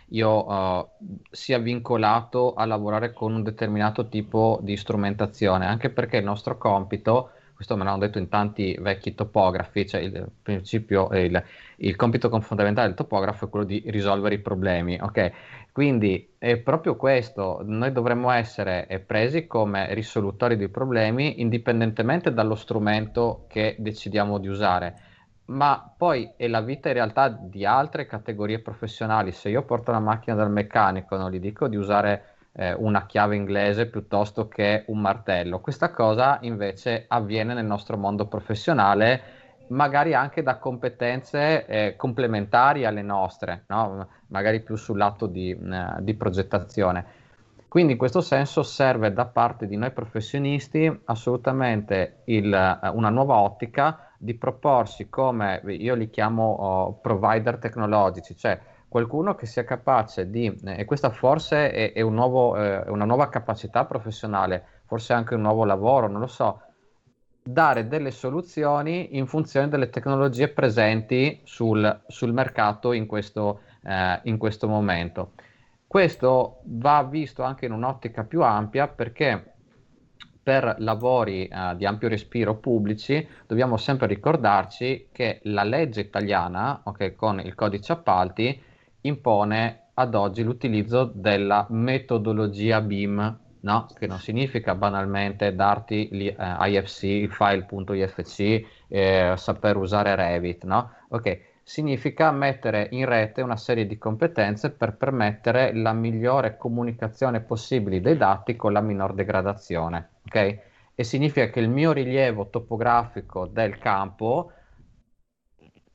io sia vincolato a lavorare con un determinato tipo di strumentazione, anche perché il nostro compito questo me l'hanno detto in tanti vecchi topografi, cioè il principio, il, il compito fondamentale del topografo è quello di risolvere i problemi, ok? Quindi è proprio questo, noi dovremmo essere presi come risolutori dei problemi indipendentemente dallo strumento che decidiamo di usare ma poi è la vita in realtà di altre categorie professionali. Se io porto la macchina dal meccanico, non gli dico di usare eh, una chiave inglese piuttosto che un martello. Questa cosa invece avviene nel nostro mondo professionale, magari anche da competenze eh, complementari alle nostre, no? magari più sul lato di, eh, di progettazione. Quindi in questo senso serve da parte di noi professionisti assolutamente il, eh, una nuova ottica di proporsi come io li chiamo oh, provider tecnologici, cioè qualcuno che sia capace di, eh, e questa forse è, è, un nuovo, eh, una nuova capacità professionale, forse anche un nuovo lavoro, non lo so, dare delle soluzioni in funzione delle tecnologie presenti sul, sul mercato in questo, eh, in questo momento. Questo va visto anche in un'ottica più ampia perché per lavori uh, di ampio respiro pubblici dobbiamo sempre ricordarci che la legge italiana, okay, con il codice appalti, impone ad oggi l'utilizzo della metodologia BIM, no? che non significa banalmente darti l'IFC, eh, il file.ifc, eh, saper usare Revit, no? ok, significa mettere in rete una serie di competenze per permettere la migliore comunicazione possibile dei dati con la minor degradazione, ok? E significa che il mio rilievo topografico del campo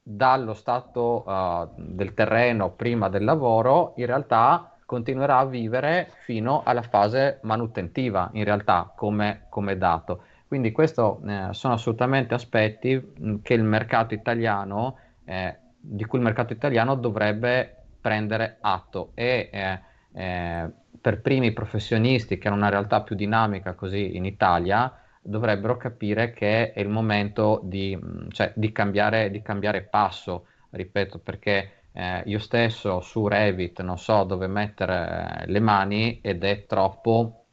dallo stato uh, del terreno prima del lavoro, in realtà continuerà a vivere fino alla fase manutentiva, in realtà, come, come dato. Quindi questi eh, sono assolutamente aspetti mh, mercato italiano, eh, di cui il mercato italiano dovrebbe prendere atto e eh, eh per primi professionisti che hanno una realtà più dinamica così in Italia, dovrebbero capire che è il momento di, mm, cioè, di, cambiare, di cambiare, passo, ripeto, perché eh, io stesso su Revit non so dove mettere le mani ed è troppo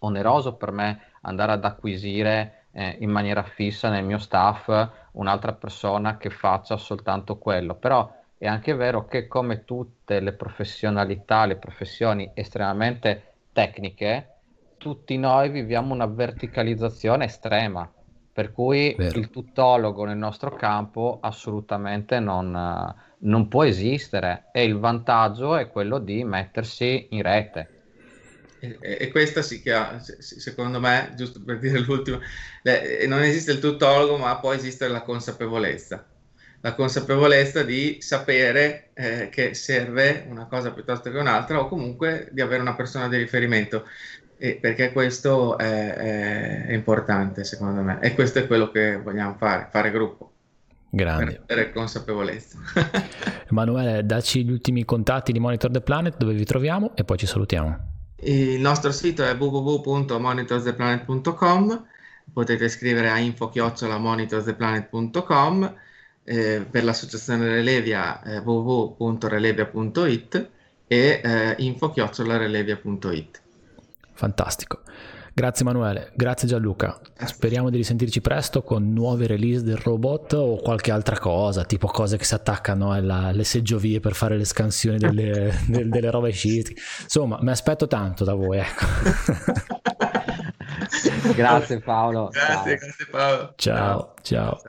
oneroso per me andare ad acquisire eh, in maniera fissa nel mio staff un'altra persona che faccia soltanto quello. Però è anche vero che come tutte le professionalità, le professioni estremamente tecniche, tutti noi viviamo una verticalizzazione estrema, per cui Vero. il tuttologo nel nostro campo assolutamente non, non può esistere e il vantaggio è quello di mettersi in rete. E, e, questa si chiama, secondo me, giusto per dire l'ultimo, non esiste il tuttologo, ma può esistere la consapevolezza. la consapevolezza di sapere eh, che serve una cosa piuttosto che un'altra o comunque di avere una persona di riferimento. E perché questo è, è, importante secondo me e questo è quello che vogliamo fare, fare gruppo. Grande. Per avere consapevolezza. Emanuele, dacci gli ultimi contatti di Monitor the Planet, dove vi troviamo e poi ci salutiamo. Il nostro sito è www.monitortheplanet.com, potete scrivere a info-monitortheplanet.com, eh, per l'associazione Relevia eh, www.relevia.it e eh, info-relevia.it. Fantastico. Grazie Emanuele, grazie Gianluca. Speriamo di risentirci presto con nuove release del robot o qualche altra cosa, tipo cose che si attaccano alle seggiovie per fare le scansioni delle, delle, delle robe sciiti. Insomma, mi aspetto tanto da voi. Ecco. grazie Paolo. Grazie, ciao. grazie Paolo. ciao. ciao. ciao.